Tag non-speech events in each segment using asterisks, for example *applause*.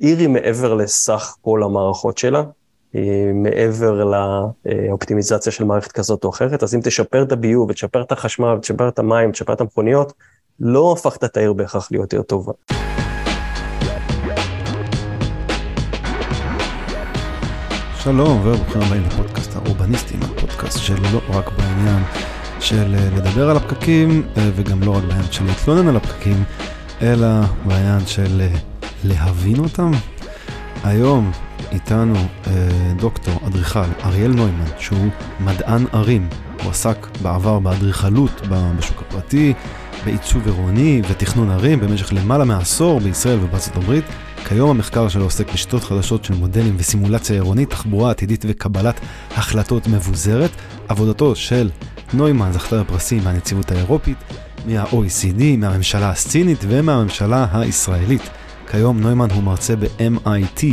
עיר היא מעבר לסך כל המערכות שלה, היא מעבר לאופטימיזציה של מערכת כזאת או אחרת, אז אם תשפר את הביוב, ותשפר את החשמל, ותשפר את המים, ותשפר את המכוניות, לא הפכת את העיר בהכרח להיות יותר טובה. שלום וברוכים הבאים לפודקאסט האורבניסטים, הפודקאסט שלא רק בעניין של אה, לדבר על הפקקים אה, וגם לא רק בעניין של להתלונן על הפקקים, אלא בעניין של אה, להבין אותם. היום איתנו דוקטור, אדריכל, אריאל נוימן, שהוא מדען ערים. הוא עסק בעבר באדריכלות בשוק הפרטי, בעיצוב עירוני ותכנון ערים במשך למעלה מעשור בישראל ובארצות הברית. כיום המחקר שלו עוסק בשיטות חדשות של מודלים וסימולציה עירונית, תחבורה עתידית וקבלת החלטות מבוזרת. עבודתו של נוימן זכתה בפרסים מהנציבות האירופית, מה-OECD, מהממשלה הסצינית ומהממשלה הישראלית. כיום נוימן הוא מרצה ב-MIT,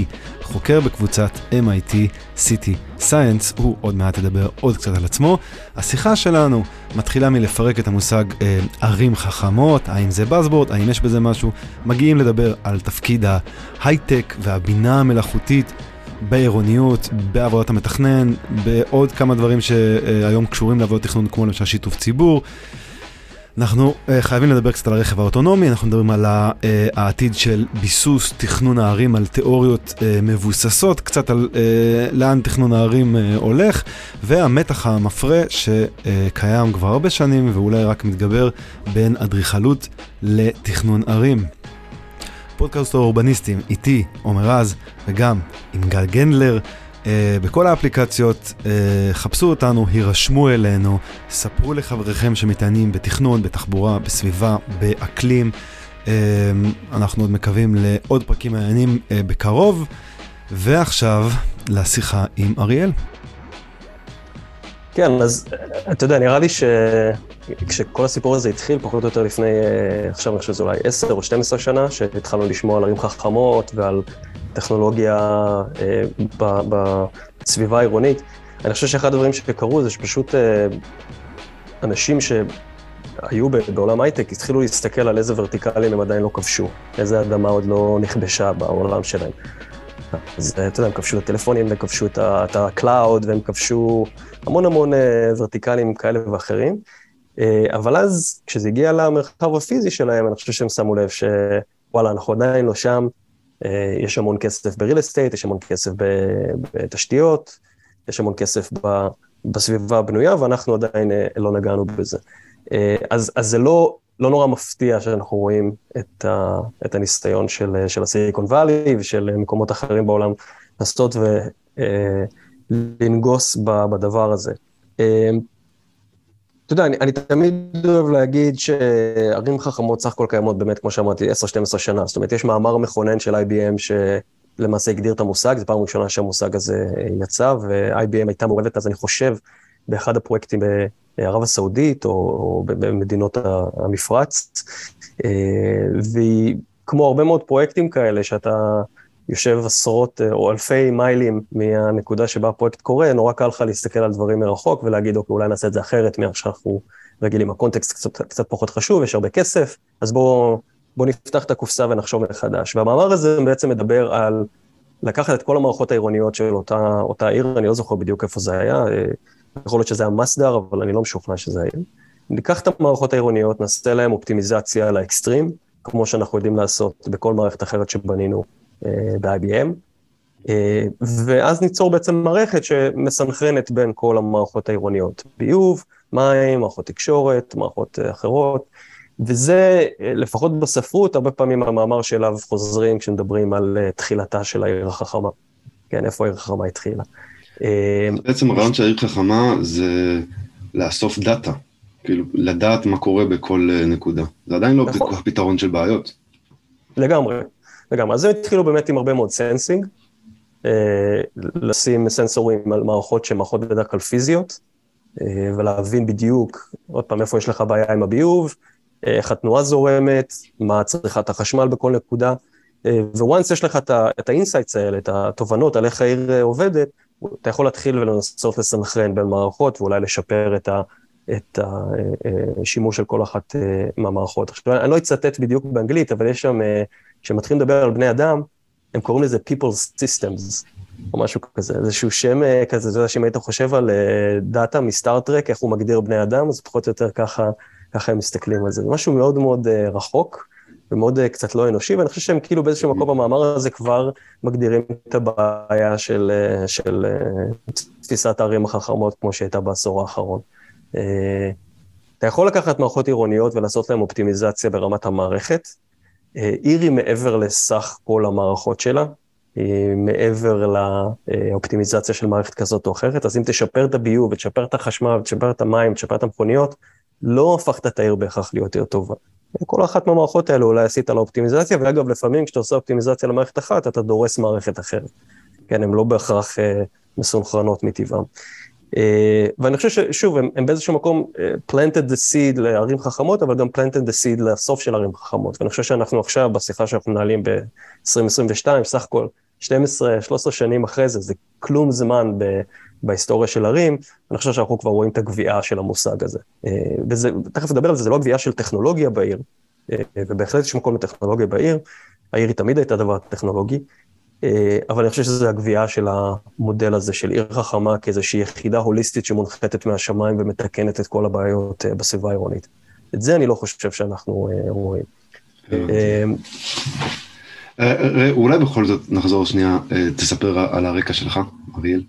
חוקר בקבוצת MIT City Science, הוא עוד מעט ידבר עוד קצת על עצמו. השיחה שלנו מתחילה מלפרק את המושג אה, ערים חכמות, האם זה Buzzboard, האם יש בזה משהו, מגיעים לדבר על תפקיד ההייטק והבינה המלאכותית בעירוניות, בעבודת המתכנן, בעוד כמה דברים שהיום קשורים לעבודת תכנון, כמו למשל שיתוף ציבור. אנחנו uh, חייבים לדבר קצת על הרכב האוטונומי, אנחנו מדברים על uh, העתיד של ביסוס תכנון הערים, על תיאוריות uh, מבוססות, קצת על uh, לאן תכנון הערים uh, הולך, והמתח המפרה שקיים uh, כבר הרבה שנים ואולי רק מתגבר בין אדריכלות לתכנון ערים. פודקאסט האורבניסטים, איתי, עומר רז, וגם עם גל גנדלר. Uh, בכל האפליקציות, uh, חפשו אותנו, הירשמו אלינו, ספרו לחבריכם שמתעניינים בתכנון, בתחבורה, בסביבה, באקלים. Uh, אנחנו עוד מקווים לעוד פרקים מעניינים בקרוב. ועכשיו לשיחה עם אריאל. כן, אז אתה יודע, נראה לי שכשכל הסיפור הזה התחיל, פחות או יותר לפני, עכשיו אני חושב שזה אולי 10 או 12 שנה, שהתחלנו לשמוע על ערים חכמות ועל טכנולוגיה אה, בסביבה העירונית. אני חושב שאחד הדברים שקרו זה שפשוט אה, אנשים שהיו בעולם הייטק התחילו להסתכל על איזה ורטיקלים הם עדיין לא כבשו, איזה אדמה עוד לא נכבשה בעולם שלהם. אז אתה יודע, הם כבשו את הטלפונים, והם כבשו את ה-cloud, והם כבשו המון המון אה, ורטיקלים כאלה ואחרים. אבל אז, כשזה הגיע למרחב הפיזי שלהם, אני חושב שהם שמו לב שוואלה, אנחנו עדיין לא שם, אה, יש המון כסף בריל אסטייט, יש המון כסף בתשתיות, יש המון כסף בסביבה הבנויה, ואנחנו עדיין אה, לא נגענו בזה. אה, אז, אז זה לא, לא נורא מפתיע שאנחנו רואים את, ה, את הניסיון של, של הסיליקון וואלי ושל מקומות אחרים בעולם לעשות ולנגוס בדבר הזה. יודע, אני, אני תמיד אוהב להגיד שערים חכמות סך הכל קיימות באמת, כמו שאמרתי, 10-12 שנה. זאת אומרת, יש מאמר מכונן של IBM שלמעשה הגדיר את המושג, זו פעם ראשונה שהמושג הזה יצא, ו-IBM הייתה מעורבת אז, אני חושב, באחד הפרויקטים בערב הסעודית, או, או במדינות המפרץ. אה, והיא, כמו הרבה מאוד פרויקטים כאלה, שאתה... יושב עשרות אה, או אלפי מיילים מהנקודה שבה הפרויקט קורה, נורא קל לך להסתכל על דברים מרחוק ולהגיד, אוקיי, אולי נעשה את זה אחרת מאיך שאנחנו רגילים. הקונטקסט קצת, קצת פחות חשוב, יש הרבה כסף, אז בואו בוא נפתח את הקופסה ונחשוב מחדש. והמאמר הזה בעצם מדבר על לקחת את כל המערכות העירוניות של אותה, אותה עיר, אני לא זוכר בדיוק איפה זה היה, אה, יכול להיות שזה היה מסדר, אבל אני לא משוכנע שזה היה. ניקח את המערכות העירוניות, נעשה להן אופטימיזציה לאקסטרים, כמו שאנחנו יודעים לעשות בכל מערכת אחרת שבנינו ב-IBM, אה, ואז ניצור בעצם מערכת שמסנכרנת בין כל המערכות העירוניות, ביוב, מים, מערכות תקשורת, מערכות אה, אחרות, וזה, לפחות בספרות, הרבה פעמים המאמר שאליו חוזרים כשמדברים על תחילתה של העיר החכמה. כן, איפה העיר החכמה התחילה. בעצם הרעיון של העיר חכמה זה לאסוף דאטה, כאילו לדעת מה קורה בכל נקודה. זה עדיין לא נכון. פתרון של בעיות. לגמרי. לגמרי. אז הם התחילו באמת עם הרבה מאוד sensing, אה, לשים סנסורים על מערכות שהן מערכות בדרך כלל פיזיות, אה, ולהבין בדיוק, עוד פעם, איפה יש לך בעיה עם הביוב, אה, איך התנועה זורמת, מה צריכת החשמל בכל נקודה, once יש לך את ה insights האלה, את התובנות על איך העיר עובדת, אתה יכול להתחיל ולנסות לסנכרן בין מערכות ואולי לשפר את, ה, את השימוש של כל אחת מהמערכות. עכשיו, אני לא אצטט בדיוק באנגלית, אבל יש שם כשמתחילים לדבר על בני אדם, הם קוראים לזה People's Systems, או משהו כזה, איזשהו שם כזה, אתה יודע שאם היית חושב על דאטה מסטארט-טרק, איך הוא מגדיר בני אדם, אז פחות או יותר ככה, ככה הם מסתכלים על זה. זה משהו מאוד מאוד רחוק. ומאוד קצת לא אנושי, ואני חושב שהם כאילו באיזשהו מקום במאמר הזה כבר מגדירים את הבעיה של, של uh, תפיסת הערים החכמות כמו שהייתה בעשור האחרון. אתה יכול לקחת מערכות עירוניות ולעשות להן אופטימיזציה ברמת המערכת. עיר היא מעבר לסך כל המערכות שלה, היא מעבר לאופטימיזציה של מערכת כזאת או אחרת, אז אם תשפר את הביוב ותשפר את החשמל ותשפר את המים ותשפר את המכוניות, לא הפכת את העיר בהכרח להיות יותר טובה. כל אחת מהמערכות האלו אולי עשית לה אופטימיזציה, ואגב, לפעמים כשאתה עושה אופטימיזציה למערכת אחת, אתה דורס מערכת אחרת. כן, הן לא בהכרח אה, מסונכרנות מטבעם. אה, ואני חושב ששוב, הם, הם באיזשהו מקום uh, planted the seed לערים חכמות, אבל גם planted the seed לסוף של ערים חכמות. ואני חושב שאנחנו עכשיו, בשיחה שאנחנו מנהלים ב-2022, סך הכל 12-13 שנים אחרי זה, זה כלום זמן ב... בהיסטוריה של ערים, אני חושב שאנחנו כבר רואים את הגביעה של המושג הזה. אה, וזה, תכף נדבר על זה, זה לא גביעה של טכנולוגיה בעיר, אה, ובהחלט יש מקום לטכנולוגיה בעיר, העיר היא תמיד הייתה דבר טכנולוגי, אה, אבל אני חושב שזו הגביעה של המודל הזה של עיר חכמה כאיזושהי יחידה הוליסטית שמונחתת מהשמיים ומתקנת את כל הבעיות בסביבה העירונית. את זה אני לא חושב שאנחנו רואים. אולי בכל זאת נחזור שנייה, תספר על הרקע שלך, אריאל.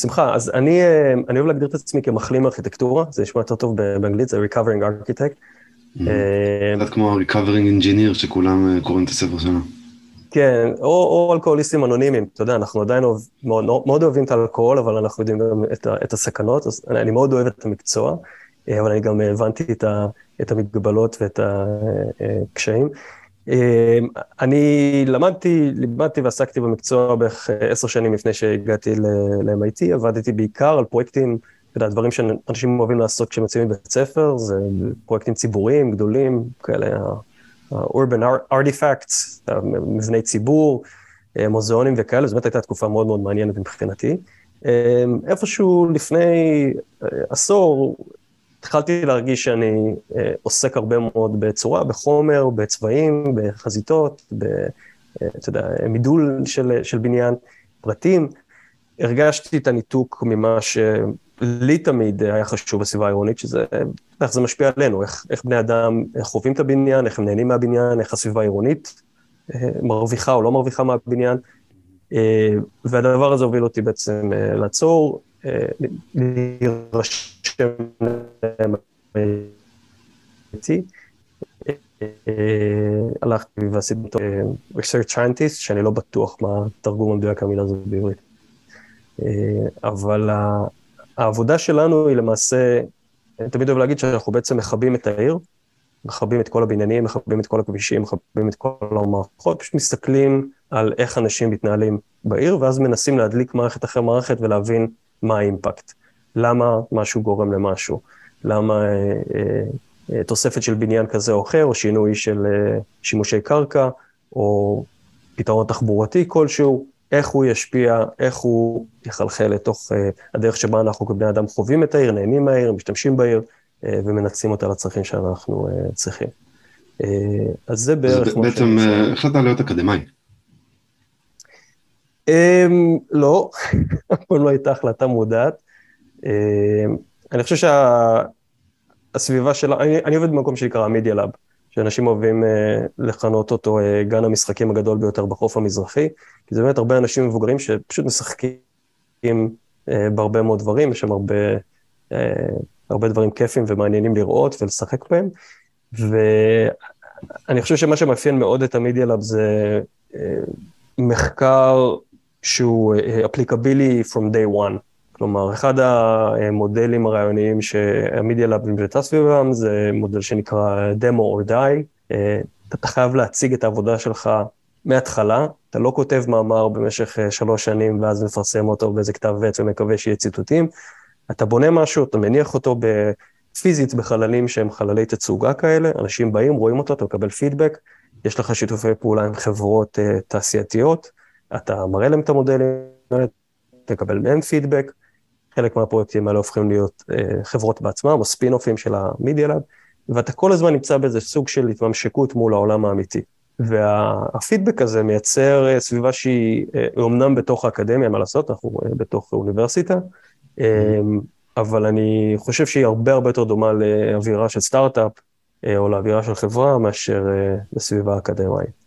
שמחה, אז אני, אה, אני אוהב להגדיר את עצמי כמחלים ארכיטקטורה, זה נשמע יותר טוב באנגלית, זה Recovering Architect. אה, קצת כמו ה-Recovering Engineer שכולם אה, קוראים את הספר שלנו. כן, או, או אלכוהוליסטים אנונימיים, אתה יודע, אנחנו עדיין אוהב, מאוד, מאוד אוהבים את האלכוהול, אבל אנחנו יודעים גם את, את הסכנות, אז אני, אני מאוד אוהב את המקצוע, אבל אני גם הבנתי את, ה, את המגבלות ואת הקשיים. אמ, אני למדתי, לימדתי ועסקתי במקצוע בערך אה, עשר שנים לפני שהגעתי ל-MIT, עבדתי בעיקר על פרויקטים, אתה יודע, דברים שאנשים אוהבים לעשות כשהם יוצאים מבית ספר, זה פרויקטים ציבוריים גדולים, כאלה ה-urban artifacts, מבני ציבור, אה, מוזיאונים וכאלה, זו באמת הייתה תקופה מאוד מאוד מעניינת מבחינתי. איפשהו לפני אה, עשור, התחלתי להרגיש שאני אה, עוסק הרבה מאוד בצורה, בחומר, בצבעים, בחזיתות, ב... אה, אתה יודע, מידול של, של בניין, פרטים. הרגשתי את הניתוק ממה שלי תמיד היה חשוב בסביבה העירונית, שזה, איך זה משפיע עלינו, איך, איך בני אדם חווים את הבניין, איך הם נהנים מהבניין, איך הסביבה העירונית אה, מרוויחה או לא מרוויחה מהבניין. והדבר הזה הוביל אותי בעצם לעצור, להירשם איתי. הלכתי ועשיתי אותו research scientist, שאני לא בטוח מה התרגום המדויק המילה הזאת בעברית. אבל העבודה שלנו היא למעשה, אני תמיד אוהב להגיד שאנחנו בעצם מכבים את העיר, מכבים את כל הבניינים, מכבים את כל הכבישים, מכבים את כל המערכות, פשוט מסתכלים על איך אנשים מתנהלים בעיר, ואז מנסים להדליק מערכת אחרי מערכת ולהבין מה האימפקט, למה משהו גורם למשהו, למה אה, אה, תוספת של בניין כזה או אחר, או שינוי של אה, שימושי קרקע, או פתרון תחבורתי כלשהו, איך הוא ישפיע, איך הוא יחלחל לתוך אה, הדרך שבה אנחנו כבני אדם חווים את העיר, נהנים מהעיר, משתמשים בעיר, אה, ומנצלים אותה לצרכים שאנחנו אה, צריכים. אז זה בערך... אז בעצם החלטת להיות אקדמאי. Um, לא, *laughs* אף לא הייתה החלטה מודעת. Um, אני חושב שהסביבה שה, שלה, אני, אני עובד במקום שנקרא מידיה לאב, שאנשים אוהבים uh, לכנות אותו uh, גן המשחקים הגדול ביותר בחוף המזרחי, כי זה באמת הרבה אנשים מבוגרים שפשוט משחקים uh, בהרבה מאוד דברים, יש שם הרבה, uh, הרבה דברים כיפים ומעניינים לראות ולשחק בהם, ואני חושב שמה שמאפיין מאוד את המדיה לאב זה uh, מחקר שהוא applicable uh, from day one. כלומר, אחד המודלים הרעיוניים שהמדיה לאב נבנתה סביבם זה מודל שנקרא demo or die. Uh, אתה חייב להציג את העבודה שלך מההתחלה, אתה לא כותב מאמר במשך uh, שלוש שנים ואז מפרסם אותו באיזה כתב עת ומקווה שיהיה ציטוטים. אתה בונה משהו, אתה מניח אותו פיזית בחללים שהם חללי תצוגה כאלה, אנשים באים, רואים אותו, אתה מקבל פידבק, יש לך שיתופי פעולה עם חברות uh, תעשייתיות. אתה מראה להם את המודלים, תקבל מהם פידבק, חלק מהפרויקטים האלה הופכים להיות אה, חברות בעצמם, או ספין-אופים של המידיה לאב, ואתה כל הזמן נמצא באיזה סוג של התממשקות מול העולם האמיתי. והפידבק הזה מייצר אה, סביבה שהיא אומנם בתוך האקדמיה, מה לעשות, אנחנו בתוך אוניברסיטה, אבל אני חושב שהיא הרבה הרבה יותר דומה לאווירה של סטארט-אפ, או לאווירה של חברה, מאשר לסביבה אקדמית.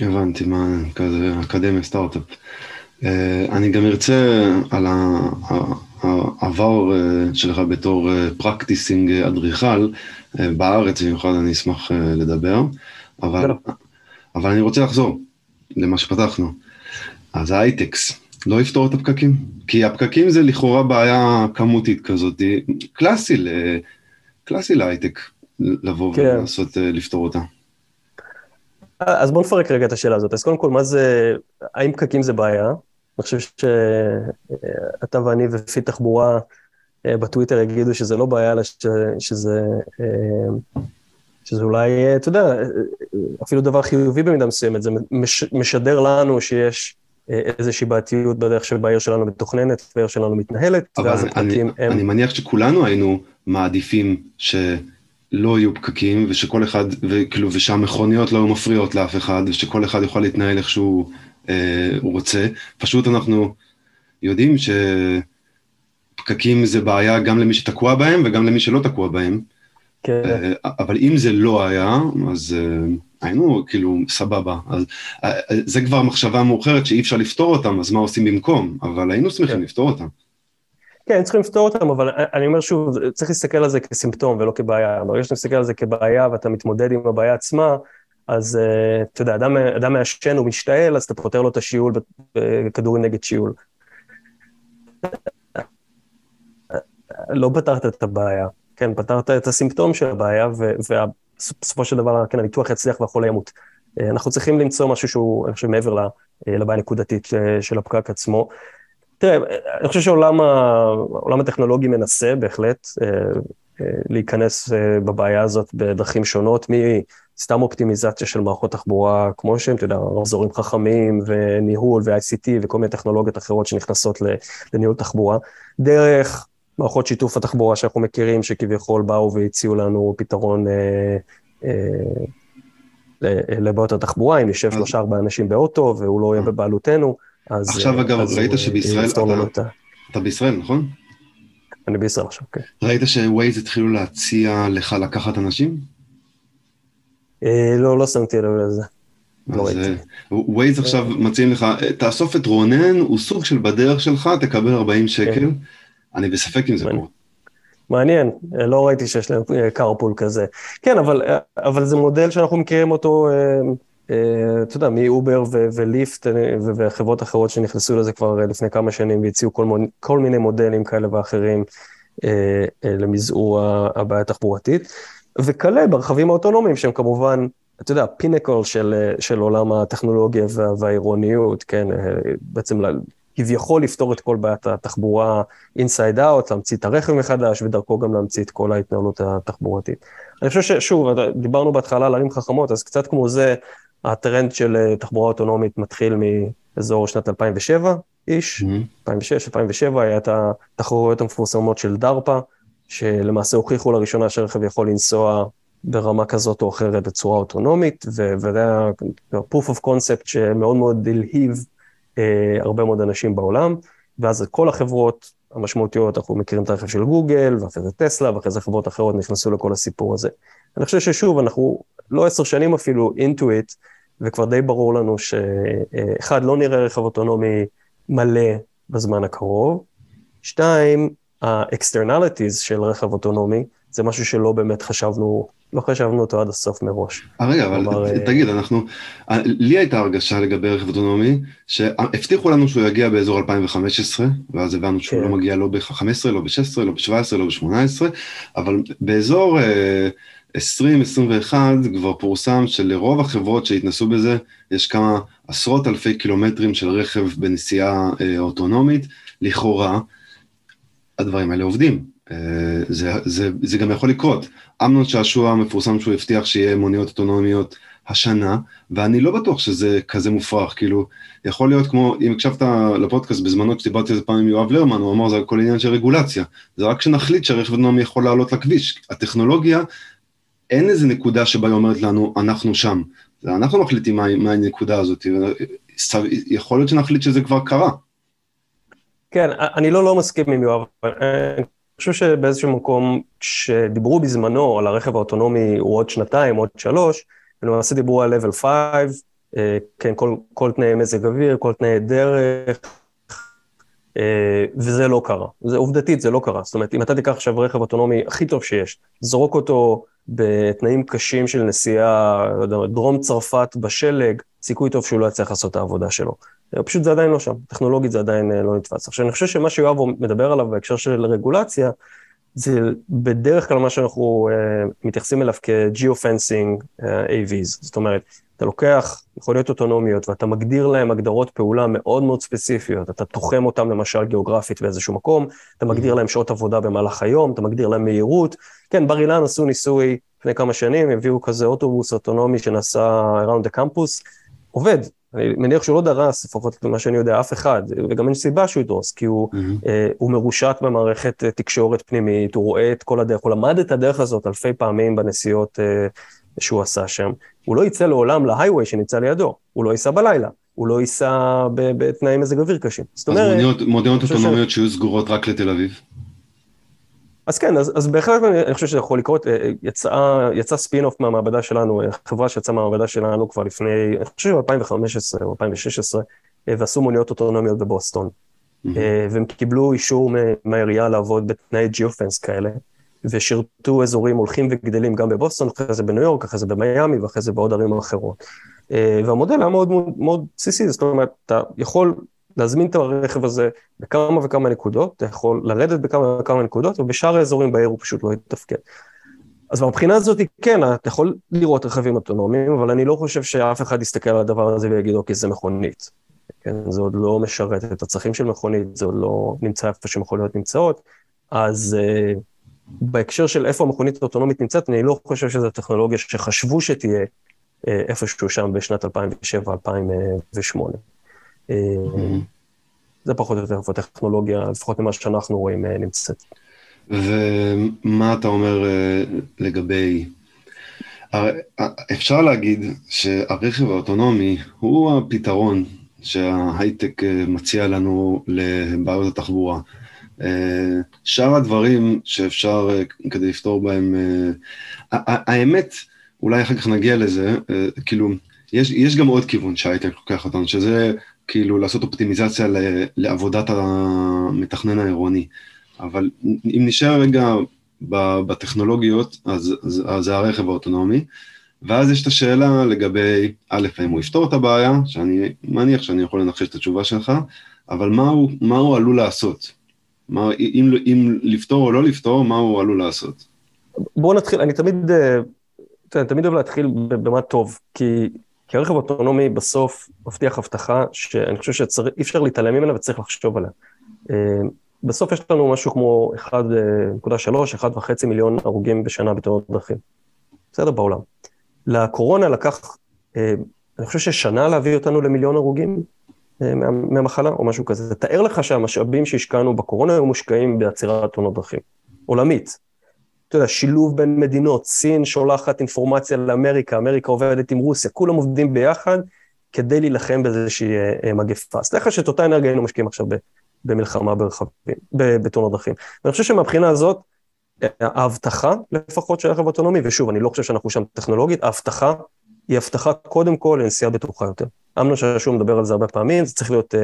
הבנתי, מקצה אקדמיה סטארט-אפ. אני גם ארצה על העבר שלך בתור practicing אדריכל, בארץ במיוחד אני אשמח לדבר. אבל, אבל אני רוצה לחזור למה שפתחנו. אז האייטקס לא יפתור את הפקקים? כי הפקקים זה לכאורה בעיה כמותית כזאת, קלאסי, קלאסי להייטק, לבוא כן. ולנסות אה, לפתור אותה. אז בוא נפרק רגע את השאלה הזאת. אז קודם כל, מה זה, האם פקקים זה בעיה? אני חושב שאתה ואני ופי תחבורה אה, בטוויטר יגידו שזה לא בעיה, אלא שזה אה, שזה אולי, אה, אתה יודע, אפילו דבר חיובי במידה מסוימת, זה מש, משדר לנו שיש איזושהי בעייתיות בדרך שבה העיר שלנו מתוכננת והעיר שלנו מתנהלת, ואז הפקקים הם... אני מניח שכולנו היינו מעדיפים שלא יהיו פקקים, ושכל אחד, וכאילו, ושהמכוניות לא היו מפריעות לאף אחד, ושכל אחד יוכל להתנהל איך אה, רוצה. פשוט אנחנו יודעים שפקקים זה בעיה גם למי שתקוע בהם וגם למי שלא תקוע בהם. כן. אה, אבל אם זה לא היה, אז אה, היינו כאילו סבבה. אז זה כבר מחשבה מאוחרת שאי אפשר לפתור אותם, אז מה עושים במקום? אבל היינו שמחים כן. לפתור אותם. כן, צריכים לפתור אותם, אבל אני אומר שוב, צריך להסתכל על זה כסימפטום ולא כבעיה. ברגע שאתה מסתכל על זה כבעיה ואתה מתמודד עם הבעיה עצמה, אז אתה יודע, אדם, אדם מעשן, הוא משתעל, אז אתה פותר לו את השיעול בכדורים נגד שיעול. לא פתרת את הבעיה. כן, פתרת את הסימפטום של הבעיה, ובסופו של דבר, כן, הניתוח יצליח והחולה ימות. אה, אנחנו צריכים למצוא משהו שהוא, אני חושב, מעבר אה, לבעיה הנקודתית אה, של הפקק עצמו. תראה, אני חושב שהעולם הטכנולוגי מנסה בהחלט להיכנס בבעיה הזאת בדרכים שונות, מסתם אופטימיזציה של מערכות תחבורה, כמו שהם, אתה יודע, רמזורים חכמים וניהול ו-ICT וכל מיני טכנולוגיות אחרות שנכנסות לניהול תחבורה, דרך מערכות שיתוף התחבורה שאנחנו מכירים, שכביכול באו והציעו לנו פתרון אה, אה, לבעיות התחבורה, אם נשב שלושה ארבעה אנשים באוטו והוא לא יהיה אה. בבעלותנו, אז... עכשיו אגב, אז ראית שבישראל, אתה, אתה בישראל, נכון? אני בישראל עכשיו, כן. ראית שווייז התחילו להציע לך לקחת אנשים? אה, לא, לא שמתי לב לזה. לא ראיתי. ווייז עכשיו מציעים לך, תאסוף את רונן, הוא סוג של בדרך שלך, תקבל 40 שקל. כן. אני בספק אם זה קורה. מעניין, לא ראיתי שיש להם אה, כזה. כן, אבל, אה, אבל זה מודל שאנחנו מכירים אותו, אה, אתה יודע, מאובר וליפט וחברות אחרות שנכנסו לזה כבר לפני כמה שנים והציעו כל, כל מיני מודלים כאלה ואחרים למזעור הבעיה התחבורתית. וכלה ברכבים האוטונומיים שהם כמובן, אתה יודע, pinnacle של, של עולם הטכנולוגיה והעירוניות, כן, בעצם כביכול לפתור את כל בעיית התחבורה inside out, להמציא את הרכב מחדש, ודרכו גם להמציא את כל ההתנהלות התחבורתית. אני חושב ששוב, דיברנו בהתחלה על ערים חכמות, אז קצת כמו זה, הטרנד של אה, תחבורה אוטונומית מתחיל מאזור שנת 2007 איש, mm-hmm. 2006, 2007 היה את התחרויות המפורסמות של דרפא, שלמעשה הוכיחו לראשונה שהרכב יכול לנסוע ברמה כזאת או אחרת בצורה אוטונומית, וזה היה proof of concept שמאוד מאוד הלהיב אה, הרבה מאוד אנשים בעולם, ואז כל החברות המשמעותיות, אנחנו מכירים את הרכב של גוגל, ואחרי זה טסלה, ואחרי זה חברות אחרות נכנסו לכל הסיפור הזה. אני חושב ששוב, אנחנו לא עשר שנים אפילו אינטואיט, וכבר די ברור לנו שאחד, לא נראה רכב אוטונומי מלא בזמן הקרוב, שתיים, ה-externalities של רכב אוטונומי, זה משהו שלא באמת חשבנו לא חשבנו אותו עד הסוף מראש. 아, רגע, אבל כלומר, אה, תגיד, אנחנו, אה, לי הייתה הרגשה לגבי רכב אוטונומי, שהבטיחו לנו שהוא יגיע באזור 2015, ואז הבנו שהוא כן. לא מגיע לא ב-15, לא ב-16, לא ב-17, לא ב-18, אבל באזור 2021 אה, כבר פורסם שלרוב החברות שהתנסו בזה, יש כמה עשרות אלפי קילומטרים של רכב בנסיעה אוטונומית, לכאורה, הדברים האלה עובדים. זה, זה, זה גם יכול לקרות. אמנון שעשוע מפורסם שהוא הבטיח שיהיה מוניות אוטונומיות השנה, ואני לא בטוח שזה כזה מופרך, כאילו, יכול להיות כמו, אם הקשבת לפודקאסט בזמנו כשדיברתי על זה פעם עם יואב לרמן, הוא אמר זה הכל עניין של רגולציה, זה רק כשנחליט שהרכב אוטונומי יכול לעלות לכביש, הטכנולוגיה, אין איזה נקודה שבה היא אומרת לנו, אנחנו שם, אנחנו מחליטים מה, מה הנקודה הזאת, יכול להיות שנחליט שזה כבר קרה. כן, אני לא לא מסכים עם יואב, אני חושב שבאיזשהו מקום, כשדיברו בזמנו על הרכב האוטונומי הוא עוד שנתיים, עוד שלוש, למעשה דיברו על level 5, אה, כן, כל, כל תנאי מזג אוויר, כל תנאי דרך, אה, וזה לא קרה. זה עובדתית, זה לא קרה. זאת אומרת, אם אתה תיקח עכשיו רכב אוטונומי הכי טוב שיש, זרוק אותו בתנאים קשים של נסיעה, לא יודע, דרום צרפת בשלג, סיכוי טוב שהוא לא יצליח לעשות את העבודה שלו. אה, פשוט זה עדיין לא שם, טכנולוגית זה עדיין לא נתפס. עכשיו, אני חושב שמה שיואב מדבר עליו בהקשר של רגולציה, זה בדרך כלל מה שאנחנו uh, מתייחסים אליו כ-Geofencing uh, AVs. זאת אומרת, אתה לוקח מכוניות אוטונומיות ואתה מגדיר להם הגדרות פעולה מאוד מאוד ספציפיות, אתה תוחם אותם למשל גיאוגרפית באיזשהו מקום, אתה מגדיר mm-hmm. להם שעות עבודה במהלך היום, אתה מגדיר להם מהירות. כן, בר אילן עשו ניסוי לפני כמה שנים, הביאו כזה אוטובוס אוטונומי שנסע around the campus, עובד. אני מניח שהוא לא דרס, לפחות ממה שאני יודע, אף אחד, וגם אין סיבה שהוא ידרוס, כי הוא, mm-hmm. אה, הוא מרושת במערכת אה, תקשורת פנימית, הוא רואה את כל הדרך, הוא למד את הדרך הזאת אלפי פעמים בנסיעות אה, שהוא עשה שם. הוא לא יצא לעולם להיי-ווי שנמצא לידו, הוא לא ייסע בלילה, הוא לא ייסע בתנאי מזג אוויר קשים. זאת אומרת... אז מודיעונות אוטונומיות. שיהיו סגורות רק לתל אביב? אז כן, אז, אז בהחלט אני, אני חושב שזה יכול לקרות. אה, יצא, יצא ספין-אוף מהמעבדה שלנו, אה, חברה שיצאה מהמעבדה שלנו כבר לפני, אני חושב ב-2015 או 2016, אה, ועשו מוניות אוטונומיות בבוסטון. Mm-hmm. והם קיבלו אישור מהעירייה לעבוד בתנאי geofence כאלה. ושירתו אזורים הולכים וגדלים גם בבוסטון, אחרי זה בניו יורק, אחרי זה במיאמי ואחרי זה בעוד ערים אחרות. אה, והמודל היה מאוד מאוד בסיסי, זאת אומרת, אתה יכול להזמין את הרכב הזה בכמה וכמה נקודות, אתה יכול לרדת בכמה וכמה נקודות, ובשאר האזורים בעיר הוא פשוט לא יתפקד. אז מהבחינה הזאת, כן, אתה יכול לראות רכבים אוטונומיים, אבל אני לא חושב שאף אחד יסתכל על הדבר הזה ויגיד, אוקיי, זה מכונית. כן, זה עוד לא משרת את הצרכים של מכונית, זה עוד לא נמצא איפה שמכוניות נמצאות, אז... Uh, בהקשר של איפה המכונית האוטונומית נמצאת, אני לא חושב שזו טכנולוגיה שחשבו שתהיה אה, איפשהו שם בשנת 2007-2008. אה, זה פחות או יותר איפה הטכנולוגיה, לפחות ממה שאנחנו רואים, אה, נמצאת. ומה אתה אומר לגבי... אפשר להגיד שהרכב האוטונומי הוא הפתרון שההייטק מציע לנו לבעיות התחבורה. אה, שאר הדברים שאפשר אה, כדי לפתור בהם, אה, האמת, אולי אחר כך נגיע לזה, כאילו, יש, יש גם עוד כיוון שהייטק לוקח אותנו, שזה כאילו לעשות אופטימיזציה לעבודת המתכנן העירוני. אבל אם נשאר רגע בטכנולוגיות, אז, אז, אז זה הרכב האוטונומי, ואז יש את השאלה לגבי, א', האם הוא יפתור את הבעיה, שאני מניח שאני יכול לנחש את התשובה שלך, אבל מה הוא, מה הוא עלול לעשות? מה, אם, אם לפתור או לא לפתור, מה הוא עלול לעשות? בואו נתחיל, אני תמיד, אה, אני תמיד אוהב להתחיל במה טוב, כי, כי הרכב האוטונומי בסוף מבטיח הבטחה שאני חושב שאי אפשר להתעלם ממנה וצריך לחשוב עליה. אה, בסוף יש לנו משהו כמו 1.3, 1.5 מיליון הרוגים בשנה בתאונות דרכים. בסדר, בעולם. לקורונה לקח, אה, אני חושב ששנה להביא אותנו למיליון הרוגים, אה, מהמחלה או משהו כזה. תאר לך שהמשאבים שהשקענו בקורונה היו מושקעים בעצירת תאונות דרכים, עולמית. אתה יודע, שילוב בין מדינות, סין שולחת אינפורמציה לאמריקה, אמריקה עובדת עם רוסיה, כולם עובדים ביחד כדי להילחם באיזושהי אה, אה, מגפה. אז לך שאת אותה אנרגיה היינו משקיעים עכשיו במלחמה ברכבים, בתאונות דרכים. ואני חושב שמבחינה הזאת, ההבטחה לפחות של רכב אוטונומי, ושוב, אני לא חושב שאנחנו שם טכנולוגית, ההבטחה היא הבטחה קודם כל לנסיעה בטוחה יותר. אמנון שעשוע מדבר על זה הרבה פעמים, זה צריך להיות,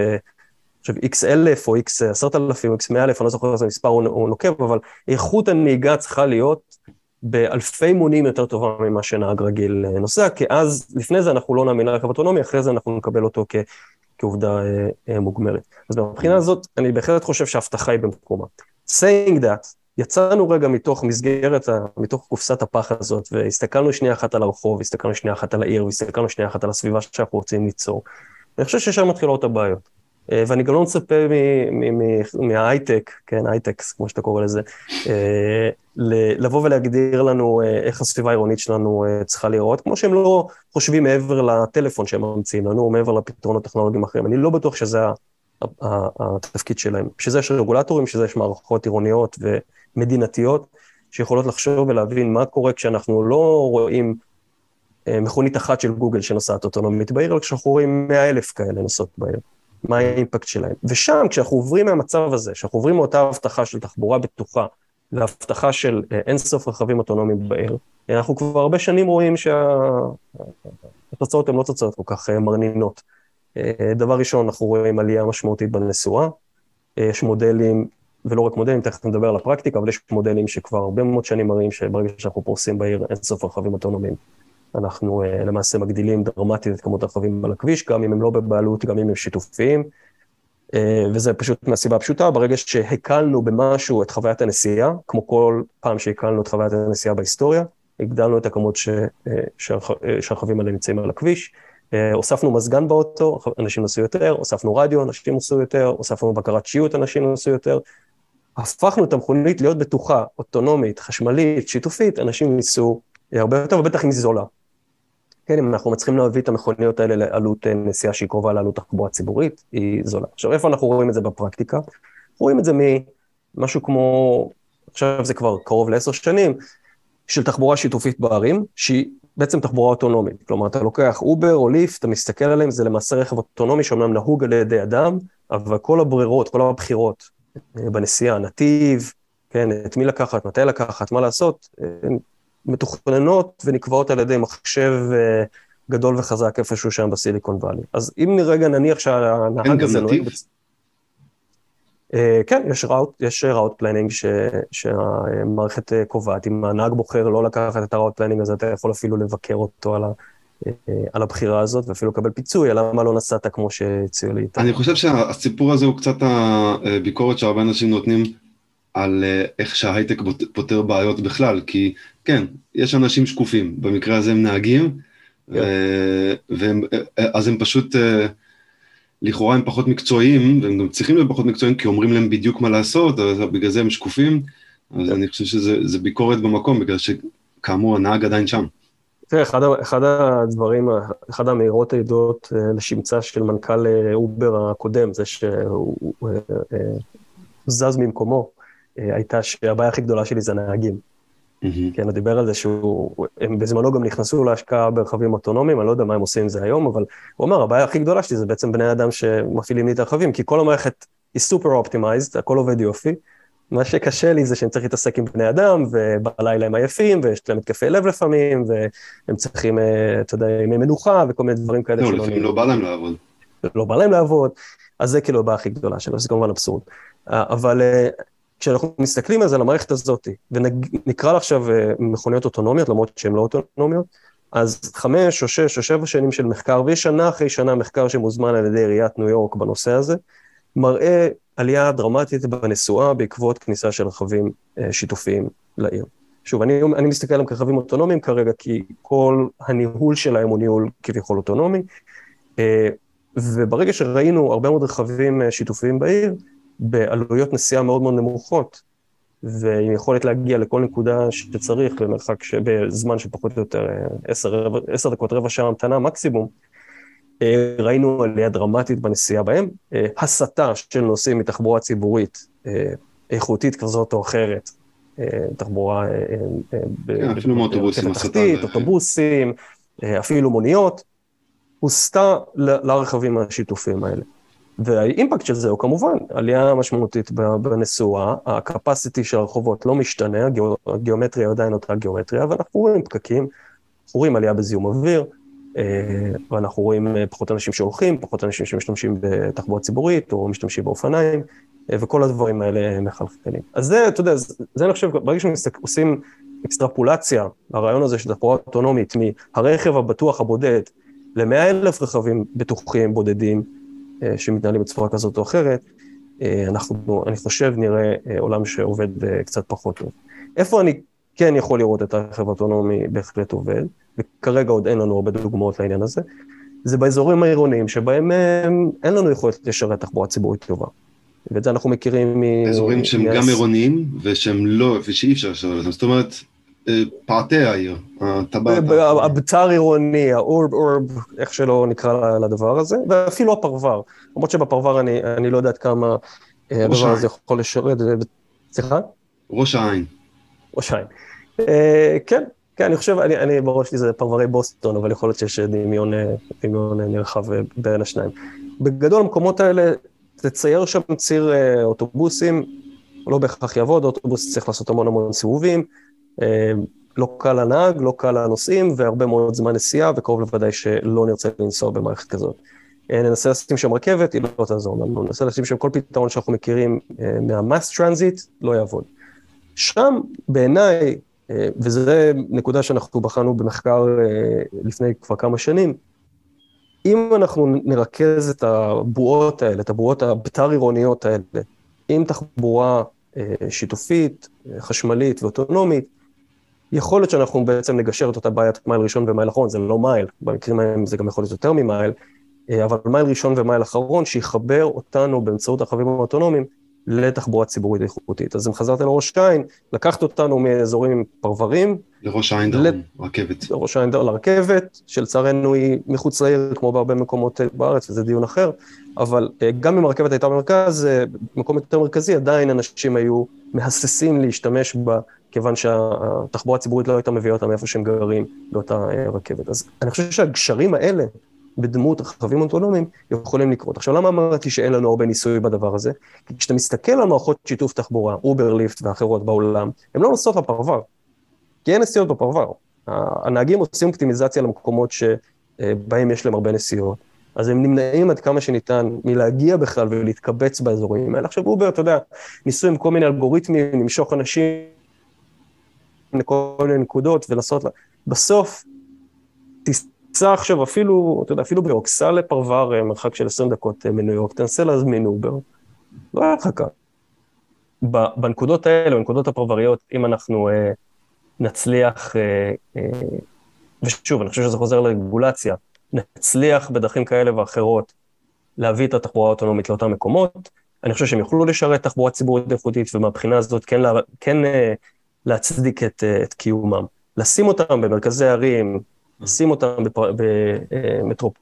אה, עכשיו, איקס אלף או איקס עשרת אלפים או איקס מאה אלף, אני לא זוכר איזה מספר הוא נוקב, אבל איכות הנהיגה צריכה להיות באלפי מונים יותר טובה ממה שנהג רגיל אה, נוסע, כי אז, לפני זה אנחנו לא נאמין לרכב אוטונומי, אחרי זה אנחנו נקבל אותו כ, כעובדה אה, מוגמרת. אז מהבחינה הזאת, אני בהחלט חושב שההבטחה היא במקומה. saying that, יצאנו רגע מתוך מסגרת, מתוך קופסת הפח הזאת, והסתכלנו שנייה אחת על הרחוב, הסתכלנו שנייה אחת על העיר, והסתכלנו שנייה אחת על הסביבה שאנחנו רוצים ליצור. אני חושב ששם מתחילות הבעיות. אה, ואני גם לא מצפה מההייטק, כן, הייטקס, כמו שאתה קורא לזה, אה, לבוא ולהגדיר לנו אה, איך הסביבה העירונית שלנו צריכה להיראות, כמו שהם לא חושבים מעבר לטלפון שהם ממציאים לנו, או מעבר לפתרונות טכנולוגיים אחרים. אני לא בטוח שזה התפקיד שלהם. בשביל זה יש רגולטורים, בשביל זה יש מערכות עירוניות מדינתיות, שיכולות לחשוב ולהבין מה קורה כשאנחנו לא רואים מכונית אחת של גוגל שנוסעת אוטונומית בעיר, אלא כשאנחנו רואים 100 אלף כאלה נוסעות בעיר. מה האימפקט שלהם. ושם, כשאנחנו עוברים מהמצב הזה, כשאנחנו עוברים מאותה הבטחה של תחבורה בטוחה, להבטחה של אינסוף רכבים אוטונומיים בעיר, אנחנו כבר הרבה שנים רואים שהתוצאות שה... הן לא תוצאות כל כך מרנינות. דבר ראשון, אנחנו רואים עלייה משמעותית בנסועה, יש מודלים, ולא רק מודלים, תכף נדבר על הפרקטיקה, אבל יש מודלים שכבר הרבה מאוד שנים מראים שברגע שאנחנו פורסים בעיר אין סוף רכבים אוטונומיים. אנחנו uh, למעשה מגדילים דרמטית את כמות הרכבים על הכביש, גם אם הם לא בבעלות, גם אם הם שיתופיים. Uh, וזה פשוט מהסיבה הפשוטה, ברגע שהקלנו במשהו את חוויית הנסיעה, כמו כל פעם שהקלנו את חוויית הנסיעה בהיסטוריה, הגדלנו את הכמות ש, uh, שהרכבים האלה נמצאים על הכביש. אה, הוספנו מזגן באוטו, אנשים נסעו יותר, הוספנו רדיו, אנשים נסעו יותר, הוספנו בקרת שיעוט, אנשים נסעו יותר. הפכנו את המכונית להיות בטוחה, אוטונומית, חשמלית, שיתופית, אנשים ניסו הרבה יותר, ובטח גם זולה. כן, אם אנחנו מצליחים להביא את המכוניות האלה לעלות אה, נסיעה שהיא קרובה לעלות תחבורה ציבורית, היא זולה. עכשיו, איפה אנחנו רואים את זה בפרקטיקה? רואים את זה ממשהו כמו, עכשיו זה כבר קרוב לעשר שנים, של תחבורה שיתופית בערים, שהיא בעצם תחבורה אוטונומית. כלומר, אתה לוקח אובר או ליפט, אתה מסתכל עליהם, זה למעשה רכב אוטונומי שאומנם נהוג על ידי אדם, אבל כל הברירות, כל הבחירות אה, בנסיעה, נתיב, כן, את מי לקחת, מתי לקחת, מה לעשות, מתוכננות ונקבעות על ידי מחשב אה, גדול וחזק איפשהו שם בסיליקון וואלי. אז אם רגע נניח שהנהג הזה נוהג... אה, כן, יש route, יש route planning שהמערכת אה, קובעת. אם הנהג בוחר לא לקחת את ה route planning הזה, אתה יכול אפילו לבקר אותו על, ה, על הבחירה הזאת, ואפילו לקבל פיצוי, למה לא נסעת כמו שהציעו לי. אני חושב שהסיפור הזה הוא קצת הביקורת שהרבה אנשים נותנים על איך שההייטק פותר בעיות בכלל, כי כן, יש אנשים שקופים, במקרה הזה הם נהגים, yeah. כן. והם, אז הם פשוט... לכאורה הם פחות מקצועיים, והם גם צריכים להיות פחות מקצועיים, כי אומרים להם בדיוק מה לעשות, אז בגלל זה הם שקופים, אז אני חושב שזה ביקורת במקום, בגלל שכאמור הנהג עדיין שם. תראה, אחד, אחד הדברים, אחת האמירות הידועות אה, לשמצה של מנכ"ל אה, אובר הקודם, זה שהוא אה, זז ממקומו, הייתה שהבעיה הכי גדולה שלי זה נהגים. Mm-hmm. כן, הוא דיבר על זה שהם בזמנו גם נכנסו להשקעה ברכבים אוטונומיים, אני לא יודע מה הם עושים עם זה היום, אבל הוא אמר, הבעיה הכי גדולה שלי זה בעצם בני אדם שמפעילים לי את הרכבים, כי כל המערכת היא super optimized, הכל עובד יופי. מה שקשה לי זה שאני צריך להתעסק עם בני אדם, ובלילה הם עייפים, ויש להם התקפי לב לפעמים, והם צריכים, אה, אתה יודע, ימי מנוחה, וכל מיני דברים כאלה לא, לפעמים לא בא להם לעבוד. לא בא להם לעבוד, אז זה כאילו הבעיה הכי גדולה שלו, זה כמובן אבסורד. אה, אבל אה, כשאנחנו מסתכלים על זה, על המערכת הזאת, ונקרא לה עכשיו אה, מכוניות אוטונומיות, למרות שהן לא אוטונומיות, אז חמש או שש או שבע שנים של מחקר, ויש שנה אחרי שנה מחקר שמוזמן על ידי עיריית ניו יורק בנושא הזה, מראה עלייה דרמטית בנסועה בעקבות כניסה של רכבים אה, שיתופיים לעיר. שוב, אני, אני מסתכל עליהם כרכבים אוטונומיים כרגע, כי כל הניהול שלהם הוא ניהול כביכול אוטונומי, אה, וברגע שראינו הרבה מאוד רכבים שיתופיים בעיר, בעלויות נסיעה מאוד מאוד נמוכות, ועם יכולת להגיע לכל נקודה שצריך במרחק, ש... בזמן של פחות או יותר אה, עשר, דקות, רבע שעה המתנה מקסימום, אה, ראינו עלייה דרמטית בנסיעה בהם, אה, הסטה של נוסעים מתחבורה ציבורית איכותית כזאת או אחרת, תחבורה... כן, אפילו מאוטובוסים, הסטה. אוטובוסים, אפילו מוניות, הוסטה לרכבים השיתופיים האלה. והאימפקט של זה הוא כמובן עלייה משמעותית בנסועה, הקפסיטי של הרחובות לא משתנה, הגיאומטריה עדיין אותה גיאומטריה, ואנחנו רואים פקקים, אנחנו רואים עלייה בזיהום אוויר, אה, ואנחנו רואים אה, פחות אנשים שהולכים, פחות אנשים שמשתמשים בתחבורה ציבורית או משתמשים באופניים, אה, וכל הדברים האלה מחלחלים. אז זה, אתה יודע, זה אני חושב, ברגע שעושים אקסטרפולציה, הרעיון הזה של תחבורה אוטונומית מהרכב הבטוח הבודד למאה אלף רכבים בטוחים בודדים, שמתנהלים בצורה כזאת או אחרת, אה, אנחנו, אני חושב, נראה אה, עולם שעובד קצת פחות טוב. איפה אני כן יכול לראות את הרכב האוטונומי בהחלט עובד, וכרגע עוד אין לנו הרבה דוגמאות לעניין הזה, זה באזורים העירוניים שבהם אין לנו יכולת לשרת תחבורה ציבורית טובה. ואת זה אנחנו מכירים מ... אזורים שהם גם עירוניים ושהם לא, ושאי אפשר לשרת אותם. זאת אומרת, פאתי העיר, הטבעת. הבצר עירוני, האורב אורב, איך שלא נקרא לדבר הזה, ואפילו הפרבר. למרות שבפרבר אני, אני לא יודע עד כמה אה, הדבר הזה יכול לשרת. סליחה? ראש העין. ראש העין. אה, כן, כן, אני חושב, אני, אני בראש שלי זה פרברי בוסטון, אבל יכול להיות שיש דמיון, דמיון נרחב בין השניים. בגדול, המקומות האלה, תצייר שם ציר אוטובוסים, לא בהכרח יעבוד, אוטובוס צריך לעשות המון המון סיבובים, לא קל לנהג, לא קל לנוסעים, והרבה מאוד זמן נסיעה, וקרוב לוודאי שלא נרצה לנסוע במערכת כזאת. אה, ננסה לשים שם רכבת, היא לא תעזור לנו, ננסה לשים שם כל פתרון שאנחנו מכירים אה, מה mass transit, לא יעבוד. שם בעיניי, אה, וזו נקודה שאנחנו בחנו במחקר לפני כבר כמה שנים, אם אנחנו נרכז את הבועות האלה, את הבועות הבתר-עירוניות האלה, עם תחבורה שיתופית, חשמלית ואוטונומית, יכול להיות שאנחנו בעצם נגשר את אותה בעיית מייל ראשון ומייל אחרון, זה לא מייל, במקרים ההם זה גם יכול להיות יותר ממייל, אה, אבל מייל ראשון ומייל אחרון שיחבר אותנו באמצעות הרכבים האוטונומיים לתחבורה ציבורית איכותית. אז אם חזרתם לראש העין, לקחת אותנו מאזורים פרברים. לראש העין דרום, רכבת. לראש העין דרום, לרכבת, שלצערנו היא מחוץ לעיר, כמו בהרבה מקומות אה, בארץ, וזה דיון אחר, אבל אה, גם אם הרכבת הייתה במרכז, במקום יותר מרכזי, עדיין אנשים היו מהססים להשתמש בה, כיוון שהתחבורה הציבורית לא הייתה מביאה אותם מאיפה שהם גרים באותה רכבת. אז אני חושב שהגשרים האלה, בדמות רכבים אוטונומיים יכולים לקרות. עכשיו, למה אמרתי שאין לנו הרבה ניסוי בדבר הזה? כי כשאתה מסתכל על מערכות שיתוף תחבורה, אובר, ליפט ואחרות בעולם, הן לא נוסעות בפרבר, כי אין נסיעות בפרבר. הנהגים עושים אופטימיזציה למקומות שבהם יש להם הרבה נסיעות, אז הם נמנעים עד כמה שניתן מלהגיע בכלל ולהתקבץ באזורים האלה. עכשיו, אובר, אתה יודע, ניסו עם כל מיני אלגוריתמים למשוך אנשים לכל מיני נקודות ולנסות, בסוף, סע עכשיו אפילו, אתה יודע, אפילו בניו יורק, סע לפרבר אה, מרחק של 20 דקות אה, מניו יורק, תנסה להזמין אובר, לא יהיה לך קל. בנקודות האלה, בנקודות הפרבריות, אם אנחנו אה, נצליח, אה, אה, ושוב, אני חושב שזה חוזר לרגולציה, נצליח בדרכים כאלה ואחרות להביא את התחבורה האוטונומית לאותם מקומות, אני חושב שהם יוכלו לשרת תחבורה ציבורית איכותית, ומהבחינה הזאת כן, לה, כן אה, להצדיק את, אה, את קיומם. לשים אותם במרכזי ערים, לשים אותם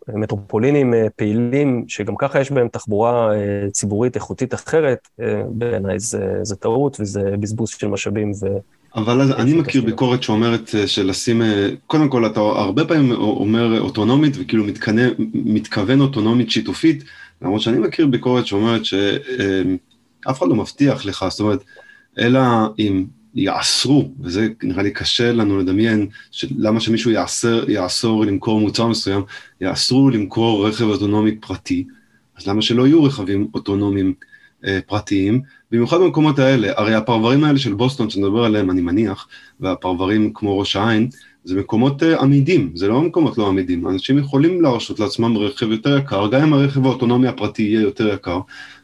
במטרופולינים אה, פעילים, שגם ככה יש בהם תחבורה אה, ציבורית איכותית אחרת, אה, בעיניי זה, זה טעות וזה בזבוז של משאבים. ו... אבל אני מכיר ביקורת שאומרת שלשים, קודם כל אתה הרבה פעמים אומר אוטונומית וכאילו מתכנה, מתכוון אוטונומית שיתופית, למרות שאני מכיר ביקורת שאומרת שאף אחד לא מבטיח לך, זאת אומרת, אלא אם יאסרו, וזה נראה לי קשה לנו לדמיין, למה שמישהו יאסר, יאסור למכור מוצר מסוים, יאסרו למכור רכב אוטונומי פרטי, אז למה שלא יהיו רכבים אוטונומיים אה, פרטיים, במיוחד במקומות האלה, הרי הפרברים האלה של בוסטון שנדבר עליהם אני מניח, והפרברים כמו ראש העין, זה מקומות אה, עמידים, זה לא מקומות לא עמידים, אנשים יכולים להרשות לעצמם רכב יותר יקר, גם אם הרכב האוטונומי הפרטי יהיה יותר יקר,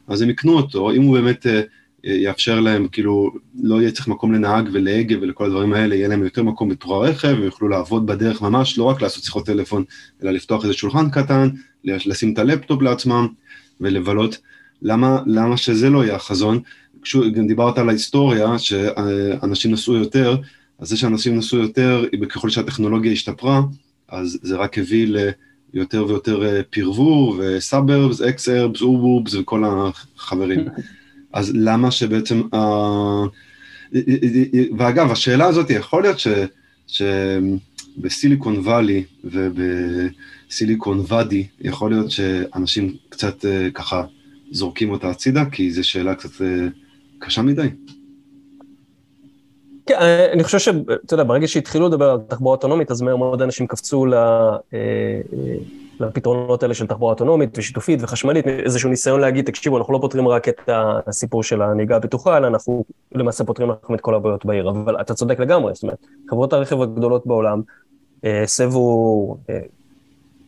אז הם יקנו אותו, אם הוא באמת אה, יאפשר להם, כאילו, לא יהיה צריך מקום לנהג ולהגה ולכל הדברים האלה, יהיה להם יותר מקום בתור הרכב, הם יוכלו לעבוד בדרך ממש, לא רק לעשות שיחות טלפון, אלא לפתוח איזה שולחן קטן, לשים את הלפטופ לעצמם ולבלות. למה, למה שזה לא יהיה החזון? גם דיברת על ההיסטוריה, שאנשים נסעו יותר, אז זה שאנשים נסעו יותר, ככל שהטכנולוגיה השתפרה, אז זה רק הביא ליותר ויותר אה, פרבור ו suburbs, exurbs, אובובס וכל החברים. *laughs* אז למה שבעצם, אה, ואגב, השאלה הזאת, יכול להיות ש, שבסיליקון וואלי ובסיליקון ואדי, יכול להיות שאנשים קצת uh, ככה זורקים אותה הצידה, כי זו שאלה קצת uh, קשה מדי. כן, אני חושב שאתה יודע, ברגע שהתחילו לדבר על תחבורה אוטונומית, אז מהר מאוד אנשים קפצו ל... לפתרונות האלה של תחבורה אוטונומית ושיתופית וחשמלית, איזשהו ניסיון להגיד, תקשיבו, אנחנו לא פותרים רק את הסיפור של הנהיגה הבטוחה, אלא אנחנו למעשה פותרים לכם את כל הבעיות בעיר. אבל אתה צודק לגמרי, זאת אומרת, חברות הרכב הגדולות בעולם הסבו אה, אה,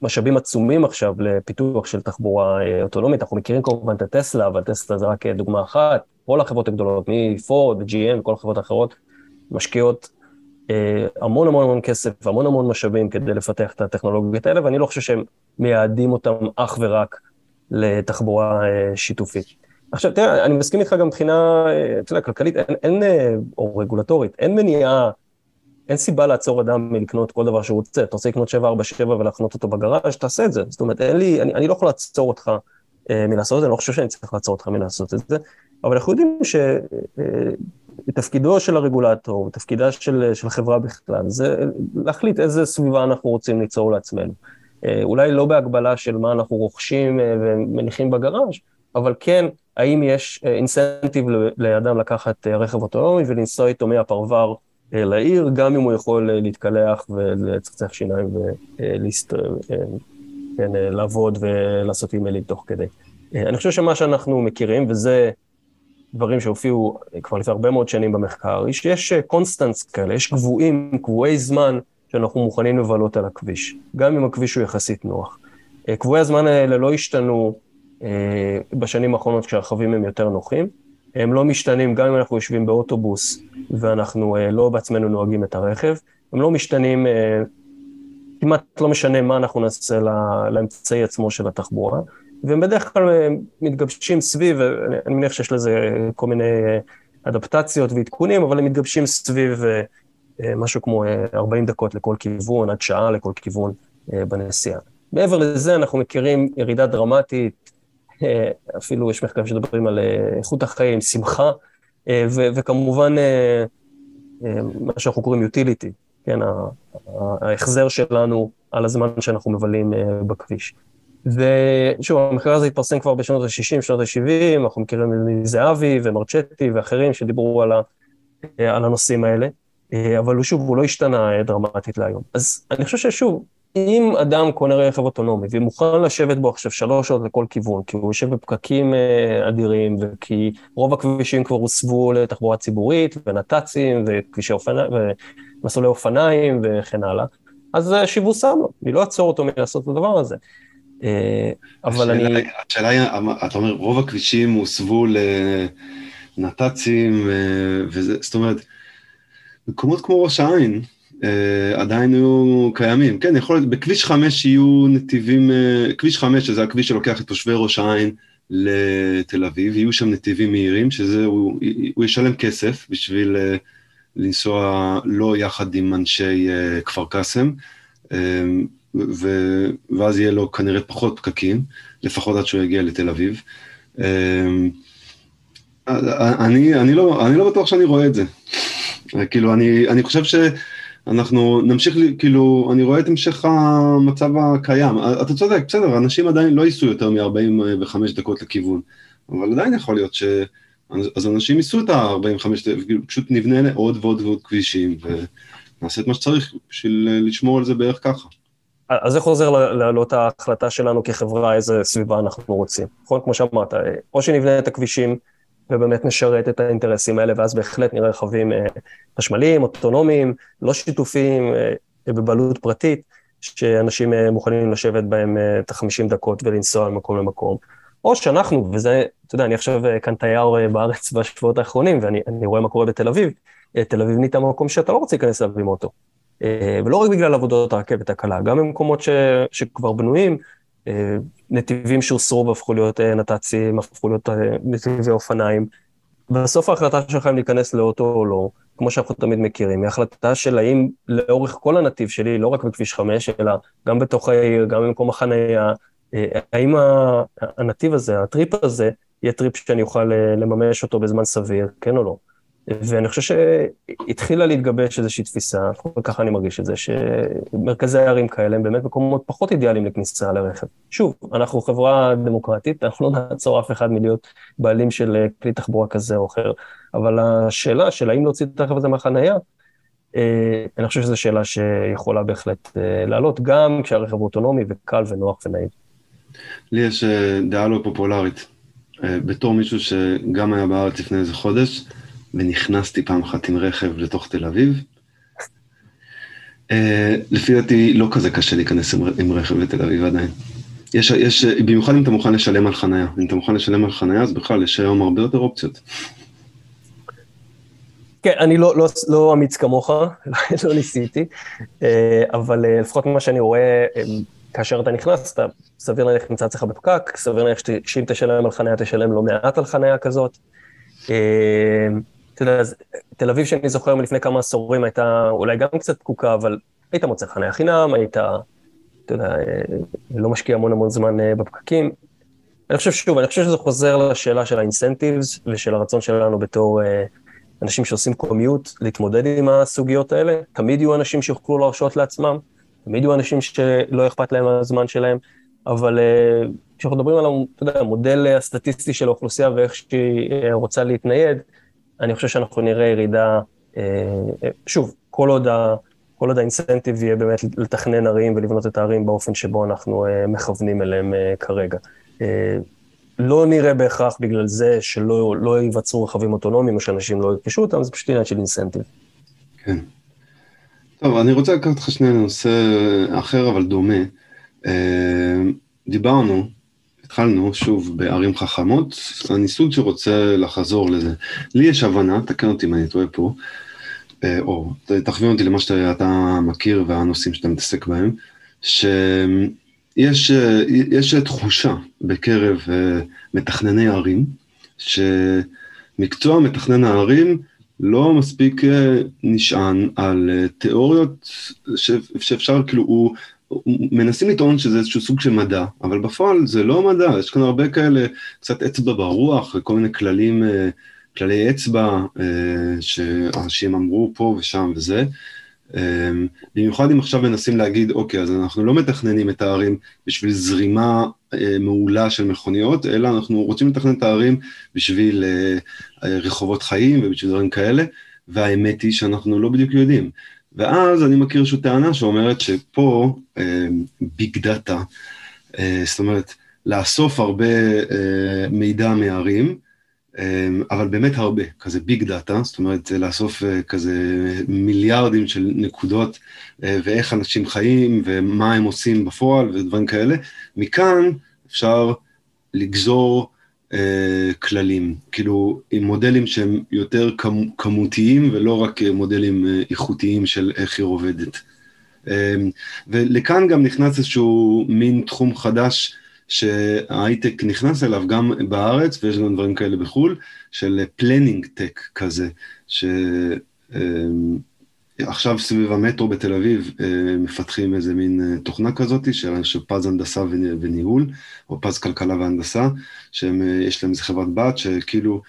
משאבים עצומים עכשיו לפיתוח של תחבורה אה, אוטונומית. אנחנו מכירים כמובן את הטסלה, אבל טסלה זה רק דוגמה אחת. כל החברות הגדולות, מפורד ו-GM וכל החברות האחרות, משקיעות אה, המון המון המון כסף והמון המון משאבים כדי לפתח את הטכנולוגיות האלה, ואני לא חושב שהם מייעדים אותם אך ורק לתחבורה אה, שיתופית. עכשיו, תראה, אני מסכים איתך גם מבחינה, אה, אתה יודע, כלכלית, אין, אין, או רגולטורית, אין מניעה, אין סיבה לעצור אדם מלקנות כל דבר שהוא רוצה. אתה רוצה לקנות 747 ולהחנות אותו בגראז', תעשה את זה. זאת אומרת, אין לי, אני, אני לא יכול לעצור אותך מלעשות את זה, אני לא חושב שאני צריך לעצור אותך מלעשות את זה, אבל אנחנו יודעים ש... תפקידו של הרגולטור, תפקידה של, של חברה בכלל, זה להחליט איזה סביבה אנחנו רוצים ליצור לעצמנו. אה, אולי לא בהגבלה של מה אנחנו רוכשים אה, ומניחים בגראז', אבל כן, האם יש incentive לאדם לקחת רכב אוטונומי ולנסוע איתו מהפרבר לעיר, גם אם הוא יכול להתקלח ולצחצח שיניים ולעבוד ולעשות אימיילים תוך כדי. אני חושב שמה שאנחנו מכירים, וזה דברים שהופיעו כבר לפני הרבה מאוד שנים במחקר, היא שיש constants כאלה, יש קבועים, קבועי זמן שאנחנו מוכנים לבלות על הכביש, גם אם הכביש הוא יחסית נוח. קבועי הזמן האלה לא השתנו בשנים האחרונות כשהרכבים הם יותר נוחים, הם לא משתנים גם אם אנחנו יושבים באוטובוס ואנחנו לא בעצמנו נוהגים את הרכב, הם לא משתנים, כמעט לא משנה מה אנחנו נעשה לאמצעי עצמו של התחבורה. והם בדרך כלל אה, מתגבשים סביב, אני מניח שיש לזה כל מיני אה, אדפטציות ועדכונים, אבל הם מתגבשים סביב אה, משהו כמו 40 דקות לכל כיוון, עד שעה לכל כיוון בנסיעה. מעבר לזה, אנחנו מכירים ירידה דרמטית, אפילו יש מחקרים שמדברים על איכות החיים, שמחה, ו- וכמובן מה שאנחנו קוראים utility, כן, ההחזר שלנו על הזמן שאנחנו מבלים בכביש. ושוב, המחקר הזה התפרסם כבר בשנות ה-60, שנות ה-70, אנחנו מכירים מזהבי ומרצ'טי ואחרים שדיברו על, ה, על הנושאים האלה, אבל הוא שוב, הוא לא השתנה דרמטית להיום. אז אני חושב ששוב, אם אדם קונה רכב אוטונומי ומוכן לשבת בו עכשיו שלוש שעות לכל כיוון, כי הוא יושב בפקקים אה, אדירים, וכי רוב הכבישים כבר הוסבו לתחבורה ציבורית, ונת"צים, וכבישי אופניים, ומסלולי אופניים וכן הלאה, אז שיבושם לו, אני לא אעצור אותו מלעשות את הדבר הזה. אה, אבל אני... השאלה היא, אתה אומר, רוב הכבישים הוסבו לנת"צים, אה, זאת אומרת, מקומות כמו ראש העין אה, עדיין היו קיימים. כן, יכול להיות, בכביש 5 יהיו נתיבים, כביש 5, שזה הכביש שלוקח את תושבי ראש העין לתל אביב, יהיו שם נתיבים מהירים, שזה, הוא, הוא ישלם כסף בשביל לנסוע לא יחד עם אנשי כפר קאסם. ו... ואז יהיה לו כנראה פחות פקקים, לפחות עד שהוא יגיע לתל אביב. אני, אני, לא, אני לא בטוח שאני רואה את זה. כאילו, אני, אני חושב שאנחנו נמשיך, כאילו, אני רואה את המשך המצב הקיים. אתה צודק, בסדר, אנשים עדיין לא ייסעו יותר מ-45 דקות לכיוון, אבל עדיין יכול להיות ש... אז אנשים ייסעו את ה-45, פשוט נבנה עוד ועוד ועוד כבישים, ונעשה את מה שצריך בשביל לשמור על זה בערך ככה. אז זה חוזר לאותה החלטה שלנו כחברה, איזה סביבה אנחנו רוצים. נכון? כמו שאמרת, או שנבנה את הכבישים ובאמת נשרת את האינטרסים האלה, ואז בהחלט נראה רכבים אה, חשמליים, אוטונומיים, לא שיתופיים, אה, בבעלות פרטית, שאנשים אה, מוכנים לשבת בהם את החמישים דקות ולנסוע ממקום למקום. או שאנחנו, וזה, אתה יודע, אני עכשיו כאן תייר בארץ *laughs* בשבועות האחרונים, ואני רואה מה קורה בתל אביב, תל אביב נהייתה מקום שאתה לא רוצה להיכנס אליו עם אוטו. אה, ולא רק בגלל עבודות הרכבת הקלה, גם במקומות ש, שכבר בנויים, אה, נתיבים שהוסרו והפכו להיות אה, נת"צים, הפכו להיות נתיבי אופניים. בסוף ההחלטה שלך אם להיכנס לאוטו או לא, כמו שאנחנו תמיד מכירים, היא החלטה של האם לאורך כל הנתיב שלי, לא רק בכביש 5, אלא גם בתוך העיר, גם במקום החנייה, האם הנתיב הזה, הטריפ הזה, יהיה trip שאני אוכל לממש אותו בזמן סביר, כן או לא. ואני חושב שהתחילה להתגבש איזושהי תפיסה, וככה אני מרגיש את זה, שמרכזי ערים כאלה הם באמת מקומות פחות אידיאליים לכניסה לרכב. שוב, אנחנו חברה דמוקרטית, אנחנו לא נעצור אף אחד מלהיות בעלים של כלי תחבורה כזה או אחר, אבל השאלה של האם להוציא את הרכב הזה מהחנייה, אה, אני חושב שזו שאלה שיכולה בהחלט אה, לעלות, גם כשהרכב אוטונומי וקל ונוח ונעים. לי יש אה, דעה לא פופולרית. בתור מישהו שגם היה בארץ לפני איזה חודש, ונכנסתי פעם אחת עם רכב לתוך תל אביב. Uh, לפי דעתי לא כזה קשה להיכנס עם, עם רכב לתל אביב עדיין. יש, יש, במיוחד אם אתה מוכן לשלם על חנייה. אם אתה מוכן לשלם על חנייה, אז בכלל יש היום הרבה יותר אופציות. כן, אני לא, לא, לא אמיץ כמוך, *laughs* לא ניסיתי, אה, אבל אה, לפחות ממה שאני רואה, כאשר אתה נכנס, אתה סביר להניח נמצא אצלך בפקק, סביר להניח שאם תשלם על חנייה, תשלם לא מעט על חנייה כזאת. אתה יודע, תל אביב שאני זוכר מלפני כמה עשורים הייתה אולי גם קצת פקוקה, אבל היית מוצא חניה חינם, היית, אתה יודע, אה, לא משקיע המון המון זמן אה, בפקקים. אני חושב שוב, אני חושב שזה חוזר לשאלה של האינסנטיבס ושל הרצון שלנו בתור, אה, אנשים שעושים קומיוט להתמודד עם הסוגיות האלה, תמיד יהיו אנשים שיוכלו להרשות לעצמם, תמיד יהיו אנשים שלא אכפת להם מהזמן שלהם, אבל אה, כשאנחנו מדברים על המודל הסטטיסטי של האוכלוסייה ואיך שהיא אה, רוצה להתנייד, אני חושב שאנחנו נראה ירידה, אה, שוב, כל עוד, ה, כל עוד האינסנטיב יהיה באמת לתכנן ערים ולבנות את הערים באופן שבו אנחנו מכוונים אליהם כרגע. לא נראה בהכרח בגלל זה שלא לא ייווצרו רכבים אוטונומיים או שאנשים לא ירכשו אותם, זה פשוט עניין של אינסנטיב. כן. טוב, אני רוצה לקחת אותך שנייה לנושא אחר אבל דומה. אה, דיברנו, התחלנו שוב בערים חכמות, אני סוג שרוצה לחזור לזה. לי יש הבנה, תקן אותי אם אני טועה פה, אה, או תכווין אותי למה שאתה מכיר והנושאים שאתה מתעסק בהם, שיש יש תחושה בקרב אה, מתכנני ערים, שמקצוע מתכנן הערים לא מספיק נשען על תיאוריות שאפשר, כאילו, הוא מנסים לטעון שזה איזשהו סוג של מדע, אבל בפועל זה לא מדע, יש כאן הרבה כאלה, קצת אצבע ברוח וכל מיני כללים, אה, כללי אצבע אה, שאנשים אמרו פה ושם וזה. אה, במיוחד אם עכשיו מנסים להגיד, אוקיי, אז אנחנו לא מתכננים את הערים בשביל זרימה מעולה של מכוניות, אלא אנחנו רוצים לתכנן את הערים בשביל רחובות חיים ובשביל דברים כאלה, והאמת היא שאנחנו לא בדיוק יודעים. ואז אני מכיר איזושהי טענה שאומרת שפה big אה, data, אה, זאת אומרת, לאסוף הרבה אה, מידע מערים, אה, אבל באמת הרבה, כזה big data, זאת אומרת, לאסוף אה, כזה מיליארדים של נקודות, ואיך אנשים חיים, ומה הם עושים בפועל, ודברים כאלה. מכאן אפשר לגזור אה, כללים, כאילו עם מודלים שהם יותר כמותיים ולא רק מודלים אה, איכותיים של איך היא עובדת. אה, ולכאן גם נכנס איזשהו מין תחום חדש שההייטק נכנס אליו גם בארץ, ויש גם דברים כאלה בחו"ל, של planning tech כזה, ש... עכשיו סביב המטרו בתל אביב אה, מפתחים איזה מין אה, תוכנה כזאת של, של פז הנדסה וניהול, או פז כלכלה והנדסה, שיש אה, להם איזה חברת בת, שכאילו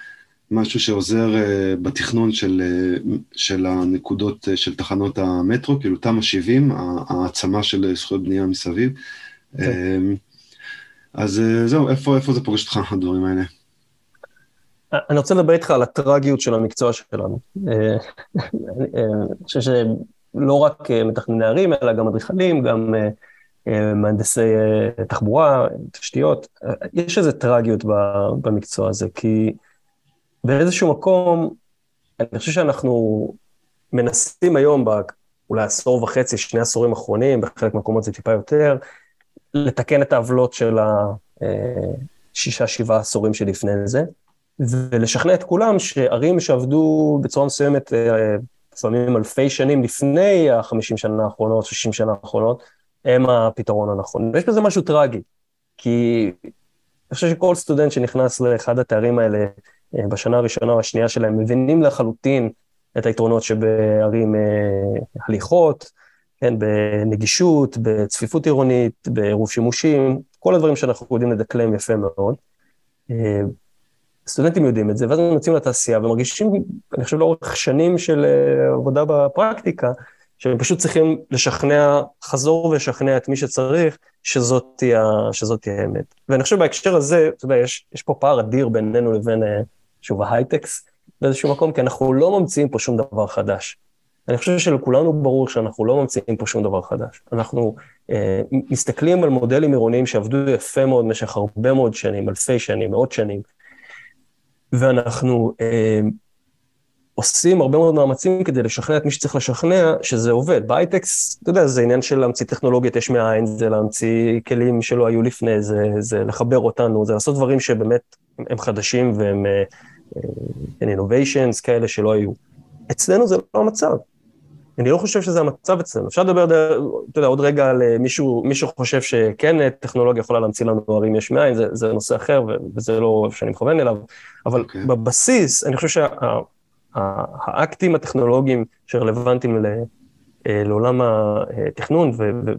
משהו שעוזר בתכנון של, של הנקודות של תחנות המטרו, כאילו תמ"א 70, העצמה של זכויות בנייה מסביב. Okay. כן. אז זהו, איפה, איפה זה פוגש אותך, הדברים האלה? אני רוצה לדבר איתך על הטרגיות של המקצוע שלנו. אה, אני חושב שלא רק אה, מתכנני ערים, אלא גם אדריכלים, גם אה, מהנדסי תחבורה, תשתיות. יש איזו טרגיות במקצוע הזה, כי באיזשהו מקום, אני חושב שאנחנו מנסים היום, אולי עשור וחצי, שני עשורים אחרונים, בחלק מהמקומות זה טיפה יותר, לתקן את העוולות של השישה, שבעה עשורים שלפני זה. ולשכנע את כולם שערים שעבדו בצורה מסוימת, אה, לפעמים אלפי שנים לפני החמישים שנה האחרונות, שישים שנה האחרונות, הם הפתרון הנכון. ויש בזה משהו טרגי, כי אני חושב שכל סטודנט שנכנס לאחד התארים האלה אה, בשנה הראשונה או השנייה שלהם, מבינים לחלוטין את היתרונות שבערים אה, הליכות, כן, בנגישות, בצפיפות עירונית, בעירוב שימושים, כל הדברים שאנחנו יודעים לדקלם יפה מאוד. סטודנטים יודעים את זה, ואז הם יוצאים לתעשייה ומרגישים, אני חושב, לאורך שנים של אה, עבודה בפרקטיקה, שהם פשוט צריכים לשכנע, חזור ולשכנע את מי שצריך, שזאת תהיה, שזאת תהיה האמת. ואני חושב בהקשר הזה, אתה יודע, יש, יש פה פער אדיר בינינו לבין, אה, שוב, ההייטקס באיזשהו מקום, כי אנחנו לא ממציאים פה שום דבר חדש. אני חושב שלכולנו ברור שאנחנו לא ממציאים פה שום דבר חדש. אנחנו אה, מסתכלים על מודלים עירוניים שעבדו יפה מאוד במשך הרבה מאוד שנים, אלפי שנים, מאות שנים, ואנחנו אה, עושים הרבה מאוד מאמצים כדי לשכנע את מי שצריך לשכנע שזה עובד. בהייטקס, אתה יודע, זה עניין של להמציא טכנולוגיות יש מאין, זה להמציא כלים שלא היו לפני, זה, זה לחבר אותנו, זה לעשות דברים שבאמת הם חדשים והם uh, innovations כאלה שלא היו. אצלנו זה לא המצב. אני לא חושב שזה המצב אצלנו. אפשר לדבר, אתה יודע, עוד רגע על אה, מישהו, מישהו חושב שכן אה, טכנולוגיה יכולה להמציא לנו הרים יש מאין, זה, זה נושא אחר וזה לא איפה שאני מכוון אליו, אבל okay. אוקיי. בבסיס, אני חושב שהאקטים שה, הטכנולוגיים שרלוונטיים ל, אה, לעולם התכנון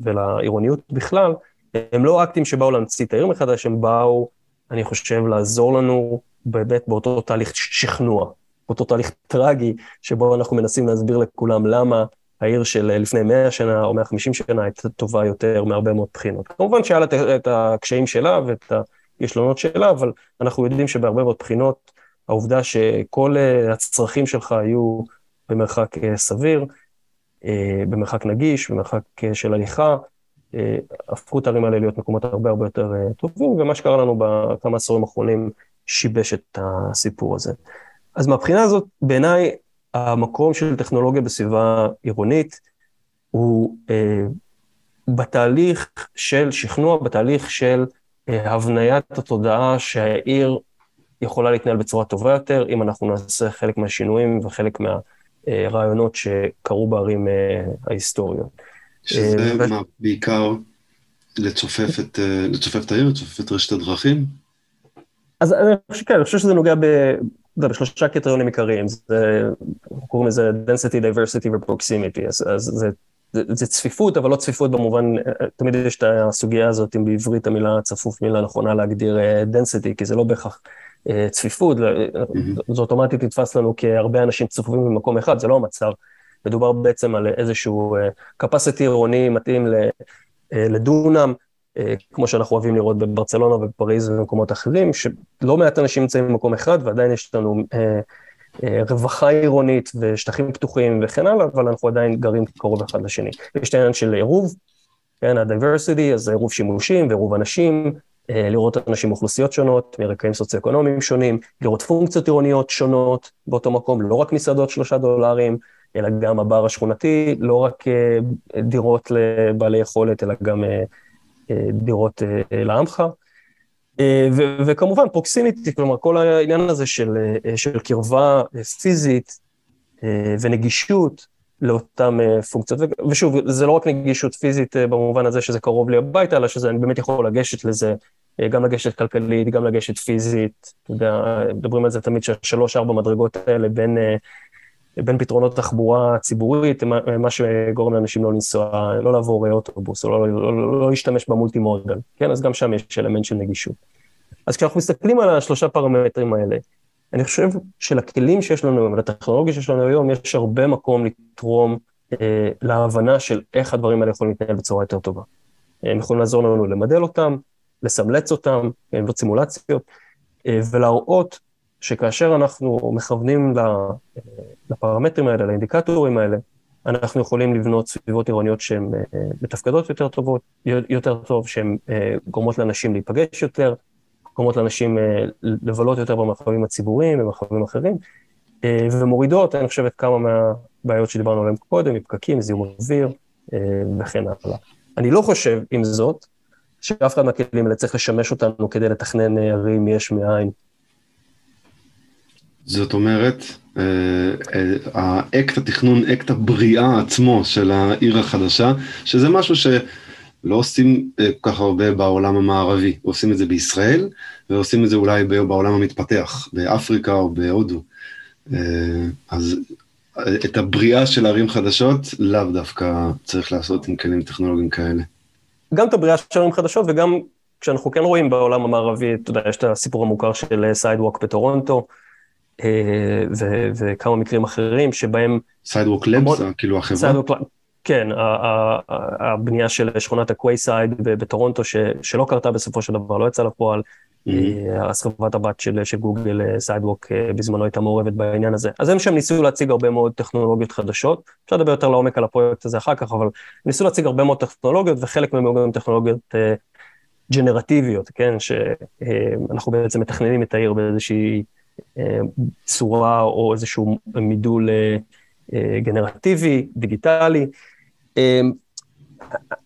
ולעירוניות בכלל, הם לא אקטים שבאו להמציא את העיר מחדש, הם באו, אני חושב, לעזור לנו באמת באותו תהליך שכנוע. אותו תהליך טרגי, שבו אנחנו מנסים להסביר לכולם למה העיר של לפני 100 שנה או 150 שנה הייתה טובה יותר מהרבה מאוד בחינות. כמובן שהיה לה את הקשיים שלה ואת הכישלונות שלה, אבל אנחנו יודעים שבהרבה מאוד בחינות, העובדה שכל הצרכים שלך היו במרחק סביר, במרחק נגיש, במרחק של הליכה, הפכו את הערים האלה להיות מקומות הרבה הרבה יותר טובים, ומה שקרה לנו בכמה עשורים האחרונים שיבש את הסיפור הזה. אז מהבחינה הזאת, בעיניי, המקום של טכנולוגיה בסביבה עירונית הוא אה, בתהליך של שכנוע, בתהליך של אה, הבניית התודעה שהעיר יכולה להתנהל בצורה טובה יותר, אם אנחנו נעשה חלק מהשינויים וחלק מהרעיונות שקרו בערים אה, ההיסטוריות. שזה אה, מה, בעיקר לצופף את, אה, לצופף את העיר, לצופף את רשת הדרכים? אז אני חושב, כן, אני חושב שזה נוגע ב... יודע, בשלושה קריטריונים עיקריים, זה, קוראים לזה density, diversity ו-proximity, אז, אז זה, זה, זה צפיפות, אבל לא צפיפות במובן, תמיד יש את הסוגיה הזאת, אם בעברית המילה צפוף מילה נכונה להגדיר uh, density, כי זה לא בהכרח uh, צפיפות, mm-hmm. זה אוטומטית נתפס לנו כהרבה אנשים צפופים במקום אחד, זה לא המצב. מדובר בעצם על איזשהו uh, capacity עירוני מתאים ל, לדונם, אה, כמו שאנחנו אוהבים לראות בברצלונה ובפריז ובמקומות אחרים, שלא מעט אנשים נמצאים במקום אחד ועדיין יש לנו אה, אה, רווחה עירונית ושטחים פתוחים וכן הלאה, אבל אנחנו עדיין גרים קרוב אחד לשני. יש את העניין של עירוב, כן, ה-diversity, אז עירוב שימושים ועירוב אנשים, לראות אנשים מאוכלוסיות שונות, מרקעים סוציו-אקונומיים שונים, לראות פונקציות עירוניות שונות באותו מקום, לא רק מסעדות שלושה דולרים, אלא גם הבר השכונתי, לא רק דירות לבעלי יכולת, אלא גם דירות אה, לעמך. אה, וכמובן פרוקסימיטי, כלומר כל העניין הזה של, אה, של קרבה פיזית ונגישות לאותן פונקציות, ושוב, זה לא רק נגישות פיזית במובן הזה שזה קרוב לי הביתה, אלא שזה, אני באמת יכול לגשת לזה, גם לגשת כלכלית, גם לגשת פיזית, אתה יודע, מדברים על זה תמיד שהשלוש-ארבע מדרגות האלה בין בין פתרונות תחבורה ציבורית, מה שגורם לאנשים לא לנסוע, לא לעבור אוטובוס, או לא, לא, לא, לא להשתמש במולטי מודל, כן? אז גם שם יש אלמנט של נגישות. אז כשאנחנו מסתכלים על השלושה פרמטרים האלה, אני חושב שלכלים שיש לנו היום, לטכנולוגיה שיש לנו היום, יש הרבה מקום לתרום אה, להבנה של איך הדברים האלה יכולים להתנהל בצורה יותר טובה. הם יכולים לעזור לנו למדל אותם, לסמלץ אותם, לבנות סימולציות, אה, ולהראות שכאשר אנחנו מכוונים לפרמטרים האלה, לאינדיקטורים האלה, אנחנו יכולים לבנות סביבות עירוניות שהן אה, מתפקדות יותר טובות, יותר טוב, שהן אה, גורמות לאנשים להיפגש יותר, גורמות לאנשים אה, לבלות יותר במרחבים הציבוריים, במרחבים אחרים, ומורידות, אני חושבת, כמה מהבעיות שדיברנו עליהן קודם, מפקקים, זיהום אוויר וכן הלאה. אני לא חושב, עם זאת, שאף אחד מהכלים האלה צריך לשמש אותנו כדי לתכנן ערים יש מאין זאת אומרת, אה, אה, האקט התכנון, אקט הבריאה עצמו של העיר החדשה, שזה משהו שלא עושים אה, כל כך הרבה בעולם המערבי, עושים את זה בישראל, ועושים את זה אולי בעולם המתפתח, באפריקה או בהודו. אז את הבריאה של ערים חדשות, לאו דווקא צריך לעשות עם כלים טכנולוגיים כאלה. גם את הבריאה של ערים חדשות וגם כשאנחנו כן רואים בעולם המערבי, אתה יודע, יש את הסיפור המוכר של Sidewalk בטורונטו, אה, וכמה מקרים אחרים שבהם... Sidewalk Labs, כאילו החברה? Sidewalk, כן, הבנייה של שכונת ה Quayside בטורונטו, שלא קרתה בסופו של דבר, לא יצאה לפועל. Mm-hmm. אז חברת הבת של, של גוגל, Sidewalk, בזמנו הייתה מעורבת בעניין הזה. אז הם שם ניסו להציג הרבה מאוד טכנולוגיות חדשות. אפשר לדבר יותר לעומק על הפרויקט הזה אחר כך, אבל ניסו להציג הרבה מאוד טכנולוגיות, וחלק מהן גם טכנולוגיות ג'נרטיביות, כן? שאנחנו בעצם מתכננים את העיר באיזושהי צורה או איזשהו מידול אה, אה, גנרטיבי, דיגיטלי. אה,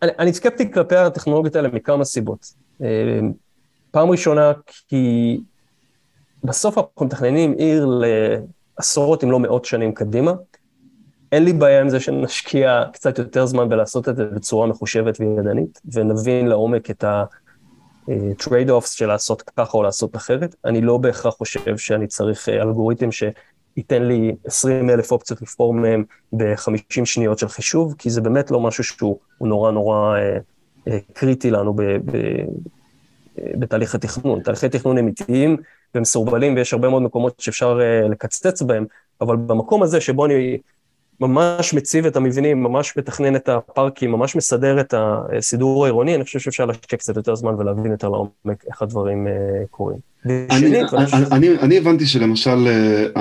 אני סקפטי כלפי הטכנולוגיות האלה מכמה סיבות. פעם ראשונה, כי בסוף אנחנו מתכננים עיר לעשרות אם לא מאות שנים קדימה. אין לי בעיה עם זה שנשקיע קצת יותר זמן בלעשות את זה בצורה מחושבת וידנית, ונבין לעומק את ה... trade-offs של לעשות ככה או לעשות אחרת. אני לא בהכרח חושב שאני צריך אה, אלגוריתם שייתן לי 20 אלף אופציות לבחור מהם ב-50 שניות של חישוב, כי זה באמת לא משהו שהוא נורא נורא אה, אה, קריטי לנו בתהליך התכנון. תהליכי תכנון אמיתיים ומסורבלים ויש הרבה מאוד מקומות שאפשר לקצץ בהם, אבל במקום הזה שבו אני ממש מציב את המבנים, ממש מתכנן את הפארקים, ממש מסדר את הסידור העירוני, אני חושב שאפשר להשקיע קצת יותר זמן ולהבין יותר לעומק איך הדברים uh, קורים. אני, אני, אני, אני הבנתי שלמשל, uh,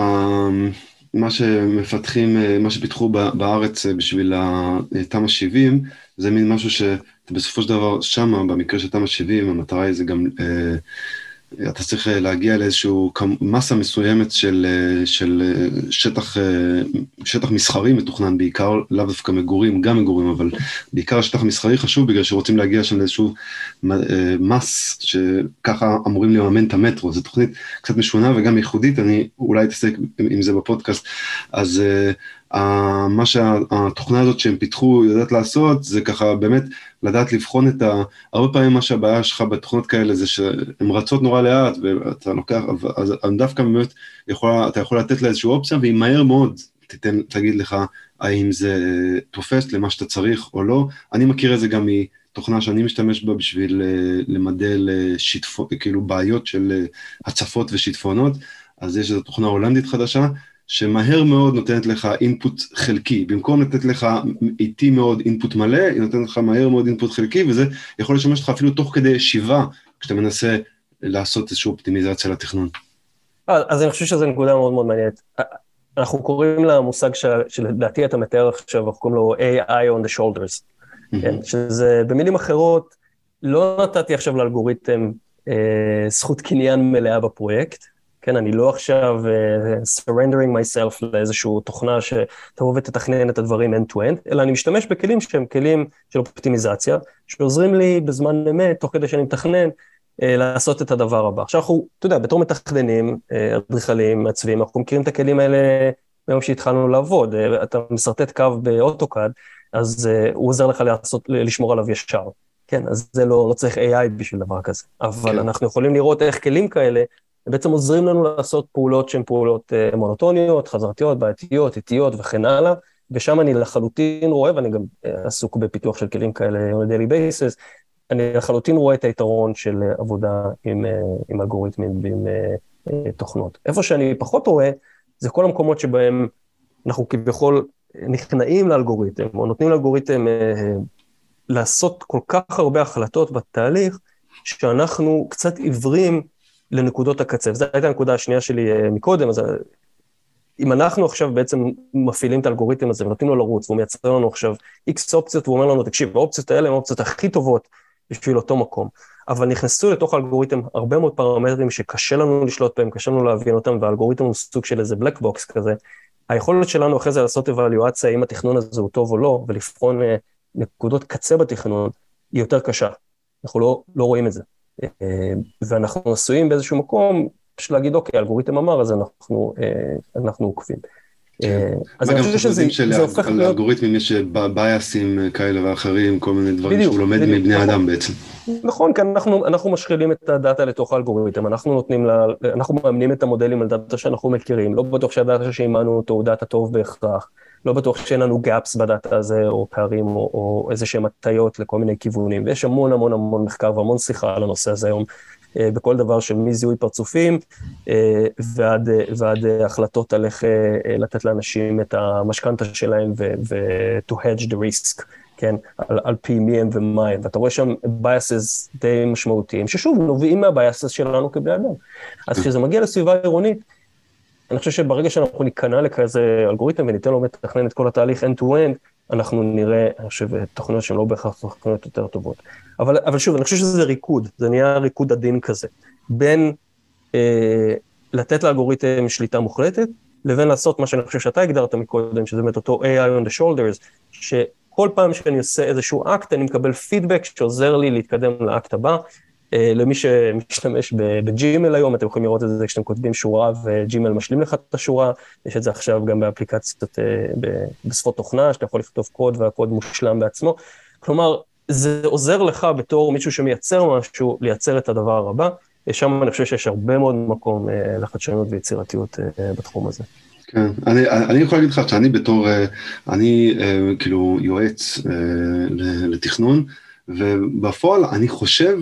מה שמפתחים, מה שפיתחו בארץ בשביל תמ"א 70, זה מין משהו שבסופו של דבר שמה, במקרה של תמ"א 70, המטרה היא זה גם אתה צריך אה, להגיע לאיזשהו מסה מסוימת של, אה, של אה, שטח, שטח מסחרי מתוכנן בעיקר, לאו דווקא מגורים, גם מגורים, אבל בעיקר השטח מסחרי חשוב בגלל שרוצים להגיע שם לאיזשהו מס שככה אמורים לממן את המטרו, זו תוכנית קצת משונה וגם ייחודית, אני אולי אתעסק עם זה בפודקאסט, אז מה שהתוכנה הזאת שהם פיתחו יודעת לעשות זה ככה באמת לדעת לבחון את ה... הרבה פעמים מה שהבעיה שלך בתוכנות כאלה זה שהן רצות נורא לאט ואתה לוקח, אז דווקא באמת יכולה, אתה יכול לתת לה איזושהי אופציה והיא מהר מאוד תיתן, תגיד לך האם זה תופס למה שאתה צריך או לא. אני מכיר את זה גם מתוכנה שאני משתמש בה בשביל אה, למדל אה, שיטפו, כאילו בעיות של אה, הצפות ושיטפונות, אז יש איזו תוכנה הולנדית חדשה שמהר מאוד נותנת לך אינפוט חלקי, במקום לתת לך איטי מאוד אינפוט מלא, היא נותנת לך מהר מאוד אינפוט חלקי, וזה יכול לשמש אותך אפילו תוך כדי ישיבה, כשאתה מנסה לעשות איזושהי אופטימיזציה לתכנון. אה, אז אני חושב שזו נקודה מאוד מאוד מעניינת. אה, אנחנו קוראים למושג שלדעתי אתה מתאר עכשיו, אנחנו קוראים לו AI on the shoulders, כן? שזה במילים אחרות, לא נתתי עכשיו לאלגוריתם אה, זכות קניין מלאה בפרויקט, כן, אני לא עכשיו uh, surrendering myself לאיזושהי תוכנה שתבוא ותתכנן את הדברים end-to-end, אלא אני משתמש בכלים שהם כלים של אופטימיזציה, שעוזרים לי בזמן אמת, תוך כדי שאני מתכנן, uh, לעשות את הדבר הבא. עכשיו אנחנו, אתה יודע, בתור מתכננים, אה, אדריכלים, uh, מעצבים, אנחנו מכירים את הכלים האלה ביום שהתחלנו לעבוד. Uh, אתה משרטט קו באוטוקאד, אז uh, הוא עוזר לך לעשות, לשמור עליו ישר. כן, אז זה לא, לא צריך AI בשביל דבר כזה. אבל כן. אנחנו יכולים לראות איך כלים כאלה הם בעצם עוזרים לנו לעשות פעולות שהן פעולות אה, מונוטוניות, חזרתיות, בעייתיות, איטיות וכן הלאה, ושם אני לחלוטין רואה, ואני גם אה, עסוק בפיתוח של כלים כאלה on a daily basis, אני לחלוטין רואה את היתרון של אה, עבודה עם, עם אלגוריתמים ועם תוכנות. איפה שאני פחות רואה, זה כל המקומות שבהם אנחנו כביכול נכנעים לאלגוריתם, או נותנים לאלגוריתם לעשות כל כך הרבה החלטות בתהליך, שאנחנו קצת עיוורים לנקודות הקצה. וזו הייתה הנקודה השנייה שלי uh, מקודם, אז אה, אם אנחנו עכשיו בעצם מפעילים את האלגוריתם הזה ונותנים לו לרוץ, והוא מייצר לנו עכשיו איקס אופציות, והוא אומר לנו, תקשיב, האופציות האלה הן האופציות הכי טובות בשביל אותו מקום. אבל נכנסו לתוך האלגוריתם הרבה מאוד פרמטרים שקשה לנו לשלוט בהם, קשה לנו להבין אותם, והאלגוריתם הוא סוג של איזה black box כזה. היכולת שלנו אחרי זה לעשות אבלואציה אם התכנון הזה הוא טוב או לא, ולבחון אה, נקודות קצה בתכנון, היא יותר קשה. אנחנו לא, לא רואים את זה. אה, ואנחנו עשויים באיזשהו מקום, פשוט להגיד, אוקיי, האלגוריתם אמר, אז אנחנו, אה, אנחנו עוקבים. כן. אה, אז אני חושב שזה הופך להיות... לאלגוריתמים יש bias ים כאלה ואחרים, כל מיני דברים שהוא לומד מבני. אדם בעצם. נכון, כי אנחנו, אנחנו משחילים את ה data לתוך האלגוריתם, אנחנו נותנים לה, אנחנו מאמנים את המודלים על data שאנחנו מכירים, לא בטוח שה data שאימנו אותו הוא data טוב בהכרח, לא בטוח שאין לנו gaps ב data הזה, או פערים, או, או איזה שהם הטיות לכל מיני כיוונים, ויש המון המון המון מחקר והמון שיחה על הנושא הזה היום, אה, בכל דבר של מזיהוי פרצופים אה, ועד, אה, ועד החלטות על איך לתת לאנשים את המשכנתה שלהם ו-to hedge the risk. כן, על, על פי מי הם ומה הם, ואתה רואה שם biases די משמעותיים, ששוב, נובעים מהbiases שלנו כבני אדם. אז כשזה מגיע לסביבה עירונית, אני חושב שברגע שאנחנו ניכנע לכזה אלגוריתם וניתן לו לתכנן את כל התהליך end-to-end, אנחנו נראה, אני חושב, תוכניות שהן לא בהכרח תוכניות יותר טובות. אבל, אבל שוב, אני חושב שזה ריקוד, זה נהיה ריקוד עדין כזה, בין אה, לתת לאלגוריתם שליטה מוחלטת, לבין לעשות מה שאני חושב שאתה הגדרת מקודם, שזה באמת אותו AI on the shoulders, שכל פעם שאני עושה איזשהו אקט, אני מקבל פידבק שעוזר לי להתקדם לאקט הבא, למי שמשתמש בג'ימל היום, אתם יכולים לראות את זה כשאתם כותבים שורה וג'ימל משלים לך את השורה, יש את זה עכשיו גם באפליקציות אה, בשפות תוכנה, שאתה יכול לכתוב קוד והקוד מושלם בעצמו. כלומר, זה עוזר לך בתור מישהו שמייצר משהו, לייצר את הדבר הבא. שם אני חושב שיש הרבה מאוד מקום אה, לחדשנות ויצירתיות בתחום הזה. כן, אני, אני יכול להגיד לך שאני בתור, אני כאילו יועץ לתכנון, ובפועל אני חושב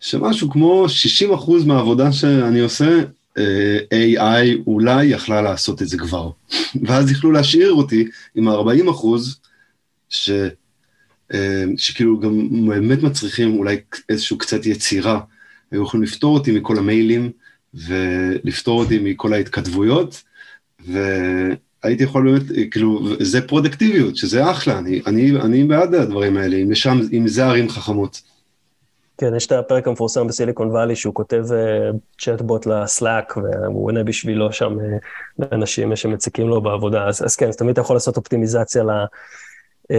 שמשהו כמו 60% מהעבודה שאני עושה, AI אולי יכלה לעשות את זה כבר. ואז יכלו להשאיר אותי עם ה-40 אחוז, ש, שכאילו גם באמת מצריכים אולי איזשהו קצת יצירה. היו יכולים לפתור אותי מכל המיילים, ולפתור אותי מכל ההתכתבויות, והייתי יכול באמת, כאילו, זה פרודקטיביות, שזה אחלה, אני, אני, אני בעד הדברים האלה, אם, לשם, אם זה ערים חכמות. כן, יש את הפרק המפורסם בסיליקון וואלי, שהוא כותב צ'טבוט uh, לסלאק, והוא עונה בשבילו שם uh, לאנשים שמציקים לו בעבודה. אז, אז כן, אז תמיד אתה יכול לעשות אופטימיזציה ל, uh, uh,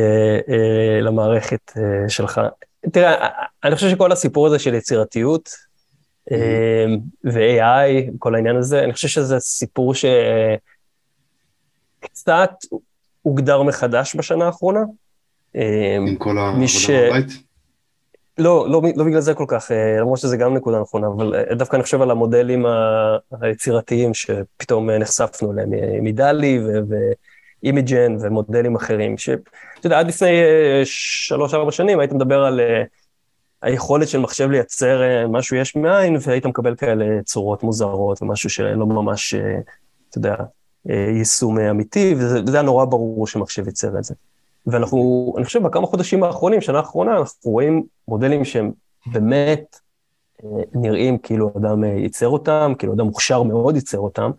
למערכת uh, שלך. תראה, אני חושב שכל הסיפור הזה של יצירתיות, mm-hmm. uh, ו-AI, כל העניין הזה, אני חושב שזה סיפור שקצת הוגדר מחדש בשנה האחרונה. עם כל העבודה ש... מהבית? לא, לא, לא בגלל זה כל כך, אה, למרות שזה גם נקודה נכונה, אבל אה, דווקא אני חושב על המודלים היצירתיים שפתאום אה, נחשפנו אליהם, מדלי ואימיג'ן ומודלים אחרים, שאתה יודע, עד לפני שלוש-ארבע שנים היית מדבר על היכולת של מחשב לייצר משהו יש מאין, והיית מקבל כאלה צורות מוזרות ומשהו שלא ממש, אתה יודע, יישום אמיתי, וזה היה נורא ברור שמחשב ייצר את זה. ואנחנו, אני חושב, בכמה חודשים האחרונים, שנה האחרונה, אנחנו רואים מודלים שהם באמת אה, נראים כאילו אדם אה, ייצר אותם, כאילו אדם מוכשר מאוד ייצר אותם,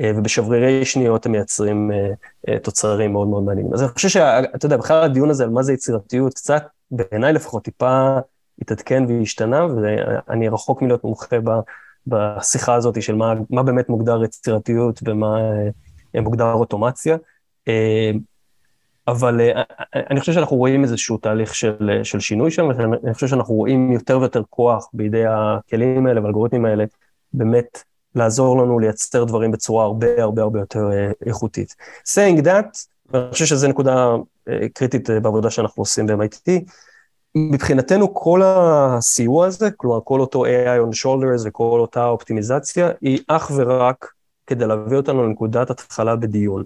אה, ובשברירי שניות הם מייצרים תוצרים מאוד מאוד מעניינים. אז אני חושב שאתה יודע, בכלל הדיון הזה על מה זה יצירתיות, קצת, בעיניי לפחות, טיפה התעדכן והשתנה, ואני רחוק מלהיות מומחה בשיחה הזאת של מה, מה באמת מוגדר יצירתיות ומה מוגדר אוטומציה. אבל אה, אני חושב שאנחנו רואים איזשהו תהליך של, אה, של שינוי שם, ואני חושב שאנחנו רואים יותר ויותר כוח בידי הכלים האלה והאלגוריתמים האלה, באמת לעזור לנו לייצר דברים בצורה הרבה הרבה הרבה יותר אה, איכותית. saying that, ואני חושב שזו נקודה קריטית בעבודה שאנחנו עושים ב-MIT, מבחינתנו כל הסיוע הזה, כלומר כל אותו AI on shoulders וכל אותה אופטימיזציה, היא אך ורק כדי להביא אותנו לנקודת התחלה בדיון.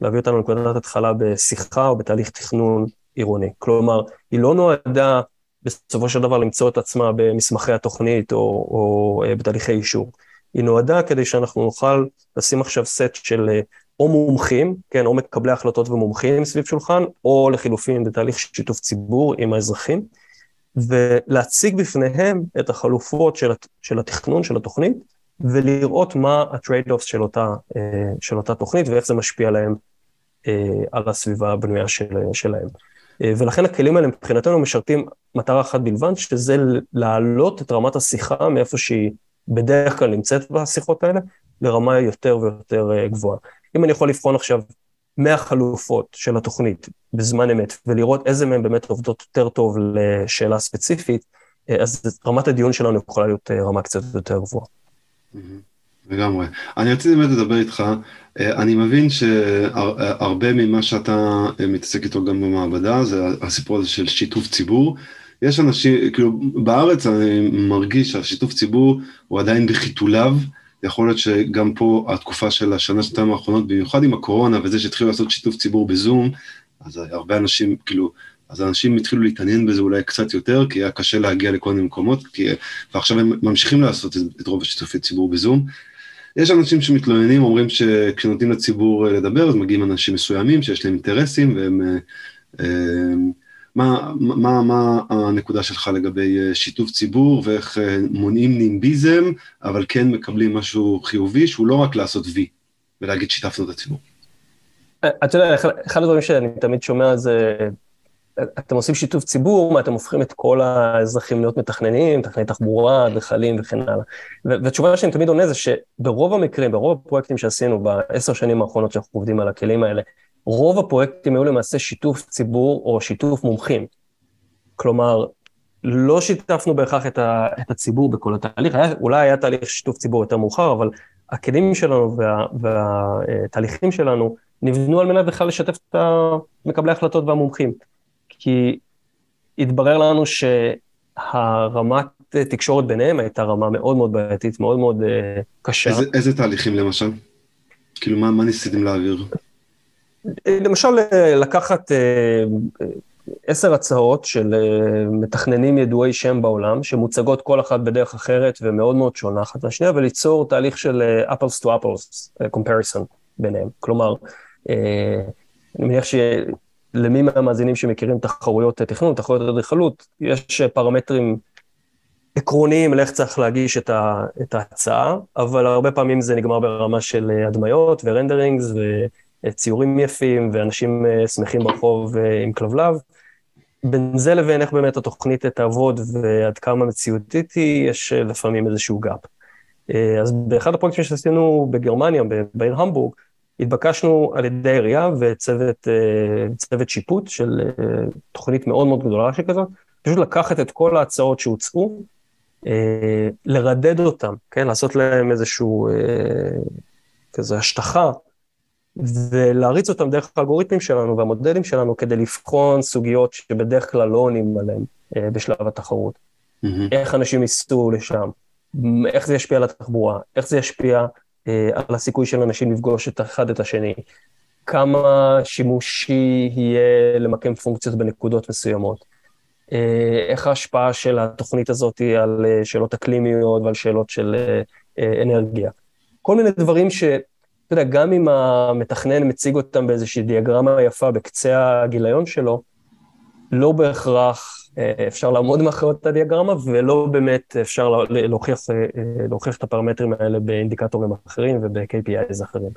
להביא אותנו לנקודת התחלה בשיחה או בתהליך תכנון עירוני. כלומר, היא לא נועדה בסופו של דבר למצוא את עצמה במסמכי התוכנית או, או אה, בתהליכי אישור. היא נועדה כדי שאנחנו נוכל לשים עכשיו סט של אה, או מומחים, כן, או מקבלי החלטות ומומחים סביב שולחן, או לחילופין בתהליך שיתוף ציבור עם האזרחים, ולהציג בפניהם את החלופות של, של התכנון, של התוכנית, ולראות מה ה-trade-offs של, אה, של אותה תוכנית ואיך זה משפיע עליהם אה, על הסביבה הבנויה של, שלהם. אה, ולכן הכלים האלה מבחינתנו משרתים מטרה אחת בלבד, שזה להעלות את רמת השיחה מאיפה שהיא בדרך כלל נמצאת בשיחות האלה, לרמה יותר ויותר גבוהה. אם אני יכול לבחון עכשיו 100 חלופות של התוכנית בזמן אמת, ולראות איזה מהן באמת עובדות יותר טוב לשאלה ספציפית, אז רמת הדיון שלנו יכולה להיות רמה קצת יותר גבוהה. לגמרי. אני רציתי באמת לדבר איתך, אה, אני מבין שהרבה ממה שאתה אה, מתעסק איתו גם במעבדה, זה הסיפור הזה של שיתוף ציבור. יש אנשים, כאילו בארץ אני מרגיש שהשיתוף ציבור הוא עדיין בחיתוליו, יכול להיות שגם פה התקופה של השנה, שנתיים האחרונות, במיוחד עם הקורונה וזה שהתחילו לעשות שיתוף ציבור בזום, אז הרבה אנשים, כאילו, אז אנשים התחילו להתעניין בזה אולי קצת יותר, כי היה קשה להגיע לכל מיני מקומות, כי, ועכשיו הם ממשיכים לעשות את רוב השיתופי ציבור בזום. יש אנשים שמתלוננים, אומרים שכשנותנים לציבור אה, לדבר, אז מגיעים אנשים מסוימים שיש להם אינטרסים, והם... אה, אה, מה, מה, מה הנקודה שלך לגבי שיתוף ציבור ואיך מונעים נימביזם, אבל כן מקבלים משהו חיובי, שהוא לא רק לעשות וי ולהגיד שיתפנו את הציבור. אתה יודע, אחד הדברים שאני תמיד שומע זה אתם עושים שיתוף ציבור, מה אתם הופכים את כל האזרחים להיות מתכננים, מתכנני תחבורה, אדריכלים וכן הלאה. והתשובה שאני תמיד עונה זה שברוב המקרים, ברוב הפרויקטים שעשינו בעשר שנים האחרונות שאנחנו עובדים על הכלים האלה, רוב הפרויקטים היו למעשה שיתוף ציבור או שיתוף מומחים. כלומר, לא שיתפנו בהכרח את, ה, את הציבור בכל התהליך, היה, אולי היה תהליך שיתוף ציבור יותר מאוחר, אבל הכלים שלנו וה, והתהליכים שלנו נבנו על מנת בכלל לשתף את מקבלי ההחלטות והמומחים. כי התברר לנו שהרמת תקשורת ביניהם הייתה רמה מאוד מאוד בעייתית, מאוד מאוד uh, קשה. איזה, איזה תהליכים למשל? כאילו, מה, מה ניסיתם להעביר? למשל, לקחת uh, עשר הצעות של מתכננים ידועי שם בעולם, שמוצגות כל אחת בדרך אחרת ומאוד מאוד שונה אחת מהשנייה, וליצור תהליך של apples to apples comparison ביניהם. כלומר, אני מניח שלמי מהמאזינים שמכירים תחרויות תכנון, תחרויות אדריכלות, יש פרמטרים עקרוניים לאיך צריך להגיש את, ה, את ההצעה, אבל הרבה פעמים זה נגמר ברמה של הדמיות ו renderings וציורים יפים ואנשים אה, שמחים ברחוב אה, עם כלבלב. בין זה לבין איך באמת התוכנית תעבוד ועד כמה מציאותית היא, יש אה, לפעמים איזשהו gap. אז באחד הפרויקטים שעשינו בגרמניה, בעיר המבורג, התבקשנו על ידי העירייה וצוות שיפוט של תוכנית מאוד מאוד גדולה שכזאת, פשוט לקחת את כל ההצעות שהוצאו, אה, לרדד אותם, כן? לעשות להם איזשהו אה, כזה השטחה, ולהריץ אותם דרך האלגוריתמים שלנו והמודלים שלנו כדי לבחון סוגיות שבדרך כלל לא עונים עליהם אה, בשלב התחרות. Mm-hmm. איך אנשים ייסעו לשם, איך זה ישפיע על התחבורה, איך זה ישפיע אה, על הסיכוי של אנשים לפגוש את אחד את השני, כמה שימושי יהיה למקם פונקציות בנקודות מסוימות. אה, איך ההשפעה של התוכנית הזאת על אה, שאלות אקלימיות ועל שאלות של אה, אנרגיה. כל מיני דברים ש... אתה יודע, גם אם המתכנן מציג אותם באיזושהי דיאגרמה יפה בקצה הגיליון שלו, לא בהכרח אפשר לעמוד מאחורי אותה דיאגרמה, ולא באמת אפשר להוכיח, להוכיח את הפרמטרים האלה באינדיקטורים אחרים וב-KPIs אחרים.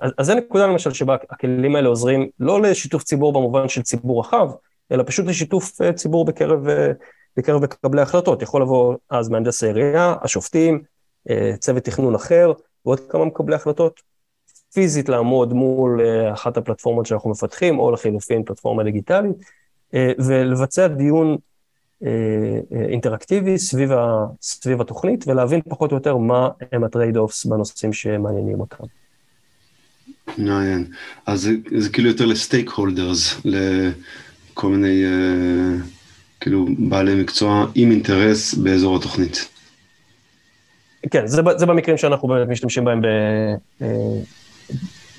אז, אז זו נקודה למשל שבה הכלים האלה עוזרים לא לשיתוף ציבור במובן של ציבור רחב, אלא פשוט לשיתוף אה, ציבור בקרב, אה, בקרב מקבלי החלטות. יכול לבוא אז מהנדס העירייה, השופטים, אה, צוות תכנון אחר, ועוד כמה מקבלי החלטות, פיזית לעמוד מול אחת הפלטפורמות שאנחנו מפתחים, או לחילופין פלטפורמה דיגיטלית, ולבצע דיון אינטראקטיבי סביב, ה, סביב התוכנית, ולהבין פחות או יותר מה הם ה trade-offs בנושאים שמעניינים אותם. מעניין. אז זה, זה כאילו יותר ל stakeholders, כל מיני אה, כאילו בעלי מקצוע עם אינטרס באזור התוכנית. כן, זה, זה במקרים שאנחנו באמת משתמשים בהם ב, אה,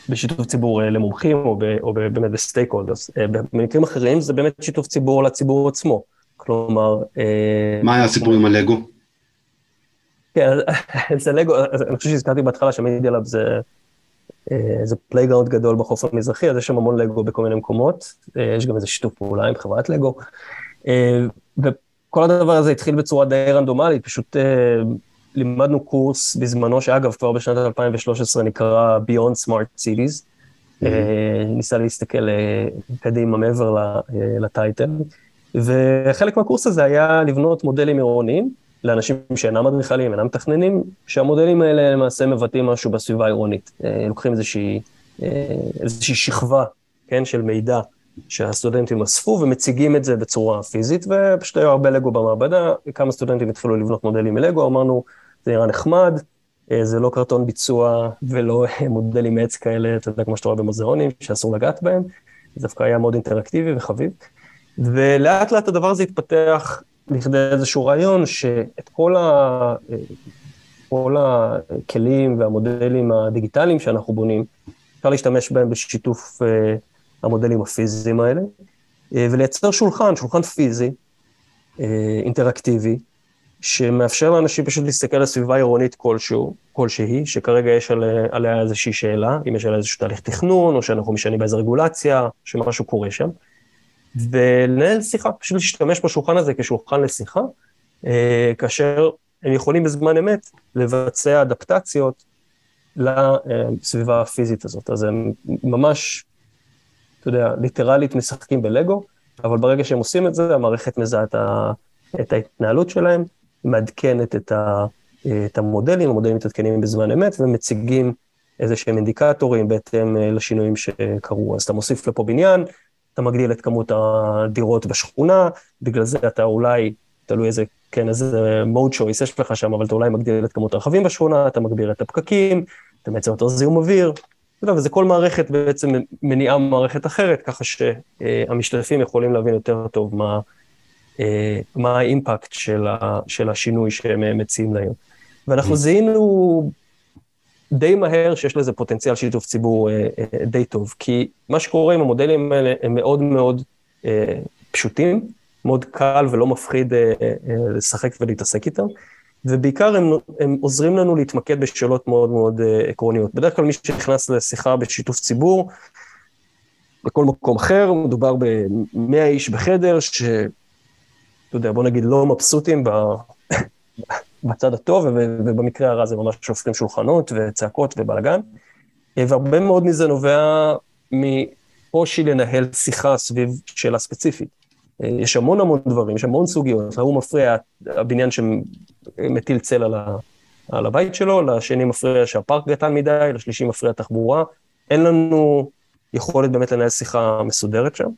בשיתוף ציבור אה, למומחים, או, ב, או ב, באמת ב stakeholders. במקרים אחרים זה באמת שיתוף ציבור לציבור עצמו. כלומר... מה היה הסיפור עם הלגו? כן, *laughs* זה לגו, אני חושב שהזכרתי בהתחלה ש Media Lab זה איזה playground גדול בחוף המזרחי, אז יש שם המון לגו בכל מיני מקומות, אה, יש גם איזה שיתוף פעולה עם חברת לגו. אה, וכל הדבר הזה התחיל בצורה די רנדומלית, פשוט אה, לימדנו קורס בזמנו, שאגב, כבר בשנת 2013 נקרא Beyond Smart Cities. Mm-hmm. ניסה להסתכל קדימה מעבר לטייטל. וחלק מהקורס הזה היה לבנות מודלים עירוניים לאנשים שאינם אדריכלים, אינם מתכננים, שהמודלים האלה למעשה מבטאים משהו בסביבה העירונית. אה, לוקחים איזושהי, אה, איזושהי שכבה, כן, של מידע שהסטודנטים אספו ומציגים את זה בצורה פיזית, ופשוט היו הרבה לגו במעבדה, כמה סטודנטים התחילו לבנות מודלים מלגו, אמרנו, זה נראה נחמד, אה, זה לא קרטון ביצוע ולא *laughs* מודלים מעץ כאלה, אתה יודע, כמו שאתה רואה במוזיאונים, שאסור לגעת בהם, זה דווקא היה מאוד אינטראקטיבי וחביב. ולאט לאט הדבר הזה התפתח לכדי איזשהו רעיון שאת כל, ה, כל הכלים והמודלים הדיגיטליים שאנחנו בונים, אפשר להשתמש בהם בשיתוף אה, המודלים הפיזיים האלה, אה, ולייצר שולחן, שולחן פיזי, אה, אינטראקטיבי, שמאפשר לאנשים פשוט להסתכל על סביבה עירונית כלשהו, כלשהי, שכרגע יש עליה, עליה איזושהי שאלה, אם יש עליה איזשהו תהליך תכנון, או שאנחנו משנים באיזה רגולציה, שמשהו קורה שם. ולנהל שיחה, פשוט להשתמש בשולחן הזה כשולחן לשיחה, אה, כאשר הם יכולים בזמן אמת לבצע אדפטציות לסביבה הפיזית הזאת. אז הם ממש, אתה יודע, ליטרלית משחקים בלגו, אבל ברגע שהם עושים את זה, המערכת מזהה את ההתנהלות שלהם, מעדכנת את, ה, את המודלים, המודלים מתעדכנים בזמן אמת ומציגים איזה שהם אינדיקטורים בהתאם אה, לשינויים שקרו. אז אתה מוסיף לפה בניין, אתה מגדיל את כמות הדירות בשכונה, בגלל זה אתה אולי, תלוי איזה, כן, איזה mode choice יש לך שם, אבל אתה אולי מגדיל את כמות הרכבים בשכונה, אתה מגביר את הפקקים, אתה מייצר יותר זיהום אוויר, וזה כל מערכת בעצם מניעה מערכת אחרת, ככה שהמשתתפים יכולים להבין יותר טוב מה, אה, מה האימפקט של, ה, של השינוי שהם מציעים להם. ואנחנו mm. זיהינו די מהר שיש לזה פוטנציאל שיתוף ציבור אה, אה, די טוב, כי מה שקורה עם המודלים האלה הם מאוד מאוד פשוטים, מאוד קל ולא מפחיד לשחק ולהתעסק איתם. ובעיקר הם, הם עוזרים לנו להתמקד בשאלות מאוד מאוד עקרוניות. בדרך כלל מי שנכנס לשיחה בשיתוף ציבור, בכל מקום אחר, מדובר ב-100 איש בחדר, ש... אתה יודע, בוא נגיד, לא מבסוטים ב... *laughs* בצד הטוב, ובמקרה הרע זה ממש שופכים שולחנות וצעקות ובלאגן. והרבה מאוד מזה נובע מקושי לנהל שיחה סביב שאלה ספציפית. יש המון המון דברים, יש המון סוגיות, ההוא מפריע, הבניין שמטיל צל על, ה... על הבית שלו, לשני מפריע שהפארק קטן מדי, לשלישי מפריע התחבורה. אין לנו יכולת באמת לנהל שיחה מסודרת שם.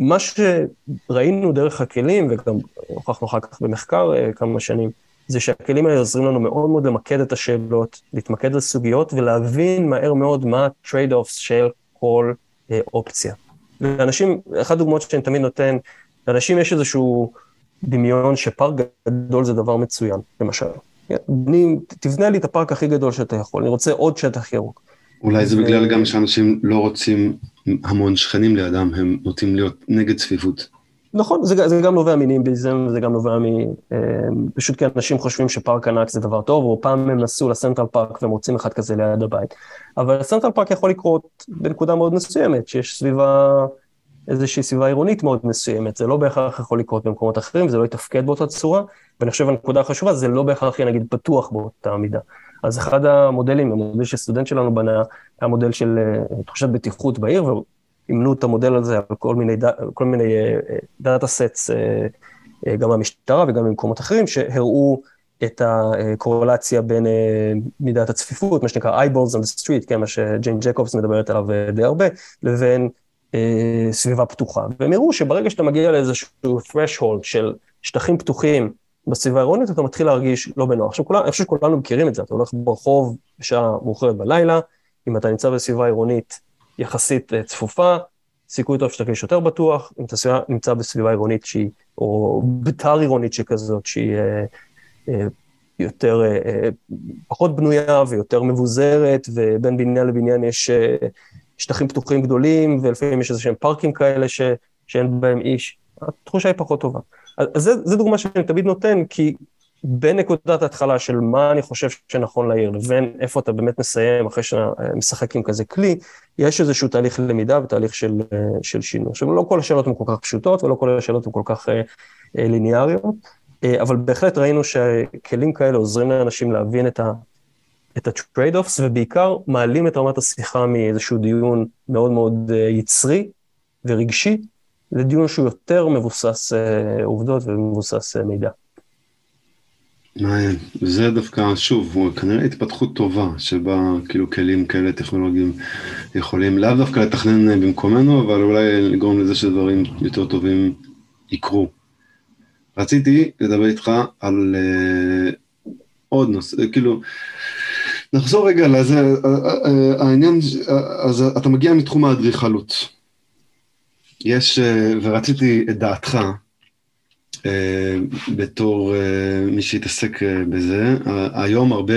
מה שראינו דרך הכלים, וגם הוכחנו אחר כך במחקר אה, כמה שנים, זה שהכלים האלה עוזרים לנו מאוד מאוד למקד את השאלות, להתמקד על סוגיות ולהבין מהר מאוד מה ה-trade-offs של כל אה, אופציה. לאנשים, אחת הדוגמאות שאני תמיד נותן, לאנשים יש איזשהו דמיון שפארק גדול זה דבר מצוין, למשל. אני, תבנה לי את הפארק הכי גדול שאתה יכול, אני רוצה עוד שטח ירוק. אולי זה בגלל גם שאנשים לא רוצים המון שכנים לידם, הם נוטים להיות נגד צפיפות. נכון, זה, זה גם נובע מנימביזם, זה גם נובע מ... אה, פשוט כי אנשים חושבים שפארק ענק זה דבר טוב, או פעם הם נסעו לסנטרל פארק והם רוצים אחד כזה ליד הבית. אבל סנטרל פארק יכול לקרות בנקודה מאוד מסוימת, שיש סביבה, איזושהי סביבה עירונית מאוד מסוימת, זה לא בהכרח יכול לקרות במקומות אחרים, זה לא יתפקד באותה צורה, ואני חושב הנקודה החשובה, זה לא בהכרח יהיה נגיד פתוח באותה מידה. אז אחד המודלים, המודל שסטודנט שלנו בנה, היה מודל של אה, תחושת בטיחות בעיר, ואימנו את המודל הזה על כל מיני, כל מיני data sets, אה, אה, גם מהמשטרה וגם ממקומות אחרים, שהראו את הקורלציה בין מידת הצפיפות, מה שנקרא eyeballs on the street, כן, מה שג'יין ג'קובס מדברת עליו די הרבה, לבין סביבה פתוחה. והם הראו שברגע שאתה מגיע לאיזשהו threshold של שטחים פתוחים, בסביבה העירונית אתה מתחיל להרגיש לא בנוח. עכשיו, כולם, אני חושב שכולנו מכירים את זה, אתה הולך ברחוב בשעה מאוחרת בלילה, אם אתה נמצא בסביבה עירונית יחסית אה, צפופה, סיכוי טוב שתרגיש יותר בטוח, אם אתה נמצא בסביבה עירונית שהיא, או בתר עירונית שכזאת, שהיא אה, אה, יותר, אה, אה, פחות בנויה ויותר מבוזרת, ובין בניין לבניין יש אה, שטחים פתוחים גדולים, ולפעמים יש איזה שהם פארקים כאלה ש, שאין בהם איש, התחושה היא פחות טובה. אז זו דוגמה שאני תמיד נותן, כי בין נקודת ההתחלה של מה אני חושב שנכון לעיר, לבין איפה אתה באמת מסיים אחרי שאתה משחק עם כזה כלי, יש איזשהו תהליך למידה ותהליך של, של שינוי. עכשיו, לא כל השאלות הן כל כך פשוטות, ולא כל השאלות הן כל כך אה, אה ליניאריות, אה, אבל בהחלט ראינו שכלים כאלה עוזרים לאנשים להבין את ה... את ה-trade-offs, ובעיקר מעלים את רמת השיחה מאיזשהו דיון מאוד מאוד אה, יצרי ורגשי, לדיון שהוא יותר מבוסס אה, עובדות ומבוסס אה, מידע. מעניין, זה דווקא, שוב, כנראה התפתחות טובה, שבה כאילו כלים כאלה טכנולוגיים יכולים לאו דווקא לתכנן אה, במקומנו, אבל אולי לגרום לזה שדברים יותר טובים יקרו. רציתי לדבר איתך על uh, עוד נושא, כאילו, נחזור רגע לזה, העניין, אז אתה מגיע מתחום האדריכלות. יש, אה, ורציתי את דעתך, אה, בתור אה, מי שהתעסק בזה, היום הרבה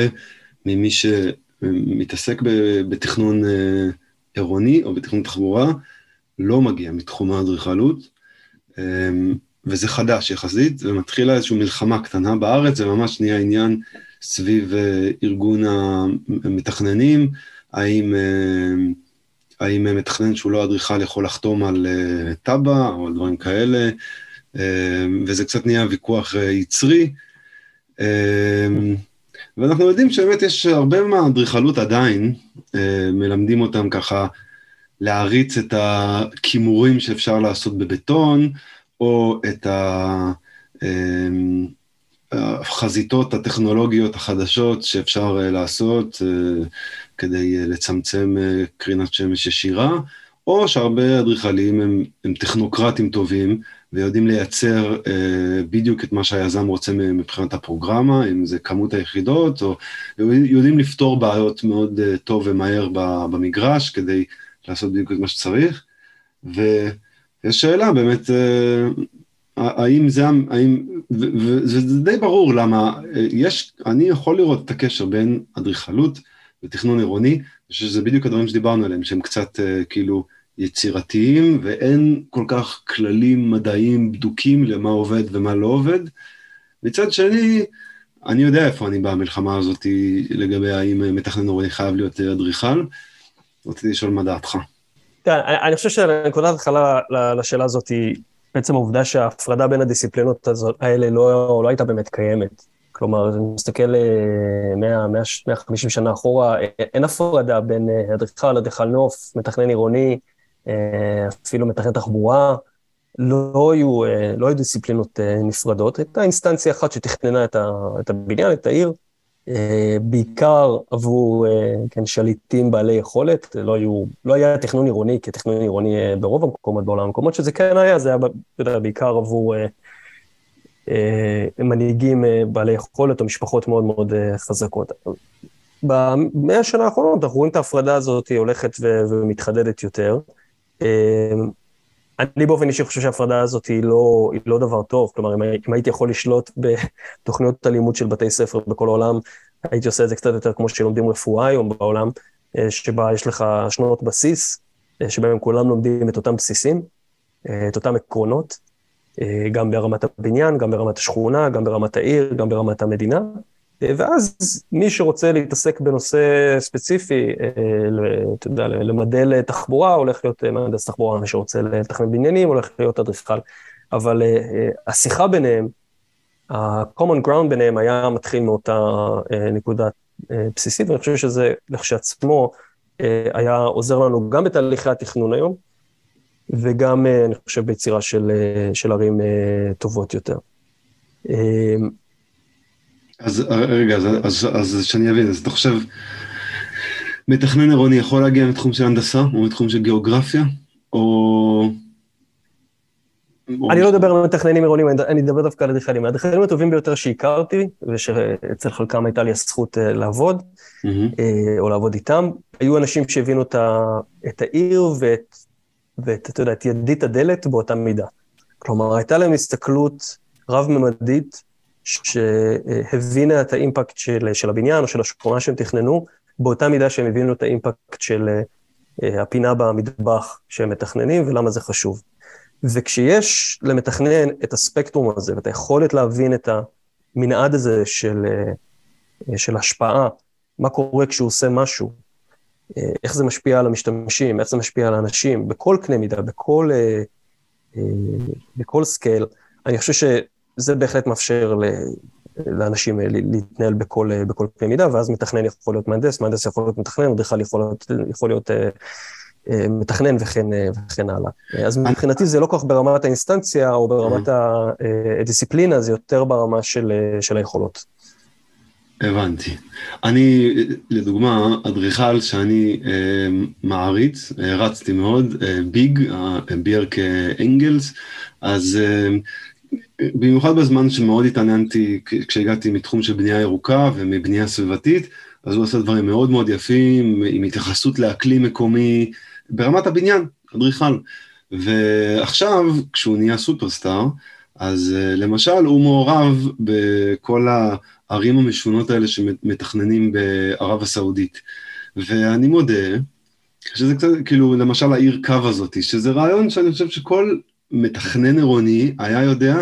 ממי שמתעסק בתכנון עירוני או בתכנון תחבורה, לא מגיע מתחום האדריכלות, וזה חדש יחסית, ומתחילה איזושהי מלחמה קטנה בארץ, זה ממש נהיה עניין סביב ארגון המתכננים, האם האם מתכנן שהוא לא אדריכל יכול לחתום על תב"ע או על דברים כאלה, uh, וזה קצת נהיה ויכוח יצרי. ואנחנו יודעים שבאמת יש הרבה מהאדריכלות עדיין, מלמדים אותם ככה להריץ את הכימורים שאפשר לעשות בבטון, או את ה... החזיתות הטכנולוגיות החדשות שאפשר לעשות, כדי אה, לצמצם אה, קרינת שמש ישירה, או שהרבה אדריכלים הם, הם טכנוקרטים טובים ויודעים לייצר אה, בדיוק את מה שהיזם רוצה מבחינת הפרוגרמה, אם זה כמות היחידות, או יודעים לפתור בעיות מאוד אה, טוב ומהר במגרש כדי לעשות בדיוק את מה שצריך. ויש שאלה באמת, אה, האם זה, האם, וזה די ברור למה, אה, יש, אני יכול לראות את הקשר בין אדריכלות, ותכנון עירוני, שזה בדיוק הדברים שדיברנו עליהם, שהם קצת uh, כאילו יצירתיים, ואין כל כך כללים מדעיים בדוקים למה עובד ומה לא עובד. מצד שני, אני יודע איפה אני במלחמה הזאת לגבי האם מתכנן עירוני חייב להיות אדריכל. רציתי לשאול מה דעתך. אני חושב שנקודת התחלה לשאלה הזאת היא בעצם העובדה שההפרדה בין הדיסציפלינות האלה לא, לא הייתה באמת קיימת. כלומר, 100, 100, 150 שנה אחורה, אין הפרדה בין אה, אדריכל, אדריכל נוף, מתכנן עירוני, אה, אפילו מתכנן תחבורה, לא היו, אה, לא היו דיסציפלינות נפרדות, הייתה אינסטנציה אחת שתכננה את הבניין, את העיר, בעיקר עבור כן, שליטים בעלי יכולת, לא, היו, לא היה תכנון עירוני כתכנון עירוני ברוב המקומות בעולם, המקומות שזה כן היה, זה היה יודע, בעיקר עבור אה, מנהיגים אה, בעלי יכולת או משפחות מאוד מאוד אה, חזקות. במאה השנה האחרונות אנחנו רואים את ההפרדה הזאת הולכת ומתחדדת יותר. אני באופן אישי חושב שההפרדה הזאת היא לא, היא לא דבר טוב, כלומר, אם, אם הייתי יכול לשלוט בתוכניות הלימוד של בתי ספר בכל העולם, הייתי עושה את זה קצת יותר כמו שלומדים רפואה היום בעולם, שבה יש לך שנות בסיס, שבהם כולם לומדים את אותם בסיסים, את אותם עקרונות, אה, גם ברמת הבניין, גם ברמת השכונה, גם ברמת העיר, גם ברמת המדינה. אה, ואז מי שרוצה להתעסק בנושא ספציפי, אה, אתה יודע, למדל תחבורה, הולך להיות מהנדס תחבורה, מי שרוצה לתכנן בניינים, הולך להיות אדריכל. אבל השיחה ביניהם, ה-common ground ביניהם היה מתחיל מאותה נקודה בסיסית, ואני חושב שזה לכשעצמו היה עוזר לנו גם בתהליכי התכנון היום, וגם, אה, אני חושב, ביצירה של, אה, של ערים אה, טובות יותר. אז רגע, אז, אז, אז שאני אבין, אז אתה חושב, מתכנן עירוני יכול להגיע מתחום של הנדסה, או מתחום של גיאוגרפיה, או... אני לא אדבר על מתכננים עירוניים, אני אדבר דווקא על אדריכלים. האדריכלים הטובים ביותר שהכרתי, ושאצל חלקם הייתה לי הזכות לעבוד, או לעבוד איתם, היו אנשים שהבינו את העיר ואת, אתה יודע, את ידית הדלת באותה מידה. כלומר, הייתה להם הסתכלות רב-ממדית, שהבינה את האימפקט של, של הבניין או של השכונה שהם תכננו, באותה מידה שהם הבינו את האימפקט של uh, הפינה במטבח שהם מתכננים ולמה זה חשוב. וכשיש למתכנן את הספקטרום הזה ואת היכולת להבין את המנעד הזה של, אה, של השפעה, מה קורה כשהוא עושה משהו, אה, איך זה משפיע על המשתמשים, איך זה משפיע על האנשים, בכל קנה מידה, בכל, אה, אה, בכל scale. אני חושב שזה בהחלט מאפשר לאנשים להתנהל בכל, בכל קנה מידה, ואז מתכנן יכול להיות מהנדס, מהנדס יכול להיות מתכנן, אדריכל יכול להיות, יכול להיות מתכנן וכן, וכן הלאה. אז מבחינתי זה לא כל כך ברמת האינסטנציה או ברמת הדיסציפלינה, זה יותר ברמה של, של היכולות. הבנתי. אני, לדוגמה, אדריכל שאני אה, מעריץ, אה, מאוד, אה, ביג, אה, ביארק אנגלס, אז אה, במיוחד בזמן שמאוד התעניינתי כשהגעתי מתחום של בנייה ירוקה ומבנייה סביבתית, אז הוא עושה דברים מאוד מאוד יפים, עם התייחסות לאקלים מקומי, ברמת הבניין, אדריכל. ועכשיו, כשהוא נהיה סופרסטאר, אז uh, למשל הוא מעורב בכל הערים המשונות האלה שמתכננים בערב הסעודית. ואני מודה שזה קצת, כאילו, למשל העיר קו הזאת, שזה רעיון שאני חושב שכל מתכנן עירוני היה יודע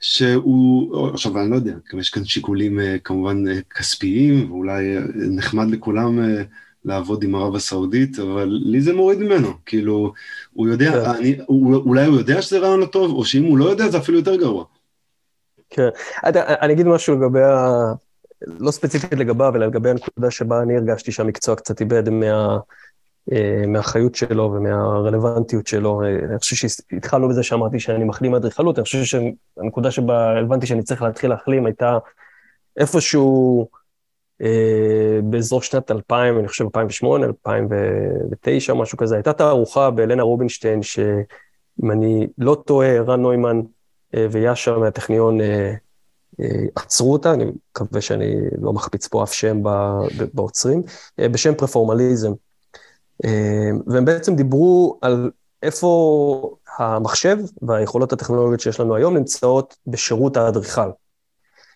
שהוא, עכשיו אני לא יודע, יש כאן שיקולים אה, כמובן אה, כספיים, ואולי נחמד לכולם לעבוד עם ערב הסעודית, אבל לי זה מוריד ממנו, כאילו, הוא יודע, כן. אני, הוא, אולי הוא יודע שזה רעיון לא טוב, או שאם הוא לא יודע זה אפילו יותר גרוע. כן, אני אגיד משהו לגבי ה... לא ספציפית לגביו, אלא לגבי הנקודה שבה אני הרגשתי שהמקצוע קצת איבד מה... אה, מהחיות שלו ומהרלוונטיות שלו. אני חושב שהתחלנו בזה שאמרתי שאני מחלים מאדריכלות, אני חושב שהנקודה שבה הבנתי שאני צריך להתחיל להחלים הייתה איפשהו אה, באזור שנת 2000, אני חושב 2008, 2009, משהו כזה, הייתה תערוכה בלנה רובינשטיין, שאם אני לא טועה, רן נוימן אה, ויאשה מהטכניון אה, עצרו אותה, אני מקווה שאני לא מחפיץ פה אף שם בעוצרים, בשם פרפורמליזם. והם בעצם דיברו על איפה המחשב והיכולות הטכנולוגיות שיש לנו היום נמצאות בשירות האדריכל.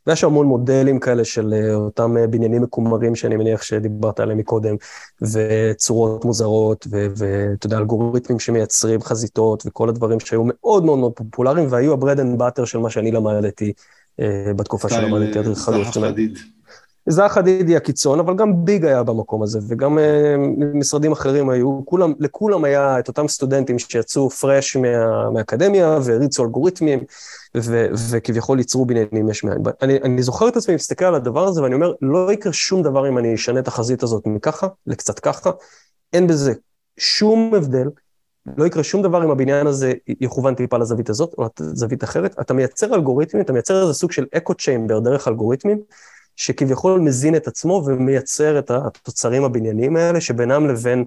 ויש המון מודלים כאלה של אה, אותם אה, בניינים מקומרים שאני מניח שדיברת עליהם מקודם, וצורות מוזרות, ואתה יודע, אלגוריתמים שמייצרים חזיתות, וכל הדברים שהיו מאוד מאוד מאוד פופולריים, והיו ה bread and butter של מה שאני למדתי בתקופה שלמדתי אדריכלות. זאהה חדיד היא הקיצון, אבל גם ביג היה במקום הזה, וגם אה, משרדים אחרים היו, כולם, לכולם היה את אותם סטודנטים שיצאו fresh מה, מהאקדמיה והריצו אלגוריתמים, ו, וכביכול ייצרו בניינים יש מאין. אני, אני זוכר את עצמי מסתכל על הדבר הזה ואני אומר, לא יקרה שום דבר אם אני אשנה את החזית הזאת מככה לקצת ככה, אין בזה שום הבדל, לא יקרה שום דבר אם הבניין הזה יכוון טיפה לזווית הזאת או לזווית אחרת, אתה מייצר אלגוריתמים, אתה מייצר איזה סוג של אקו צ'יימבר דרך אלגוריתמים, שכביכול מזין את עצמו ומייצר את התוצרים הבנייניים האלה, שבינם לבין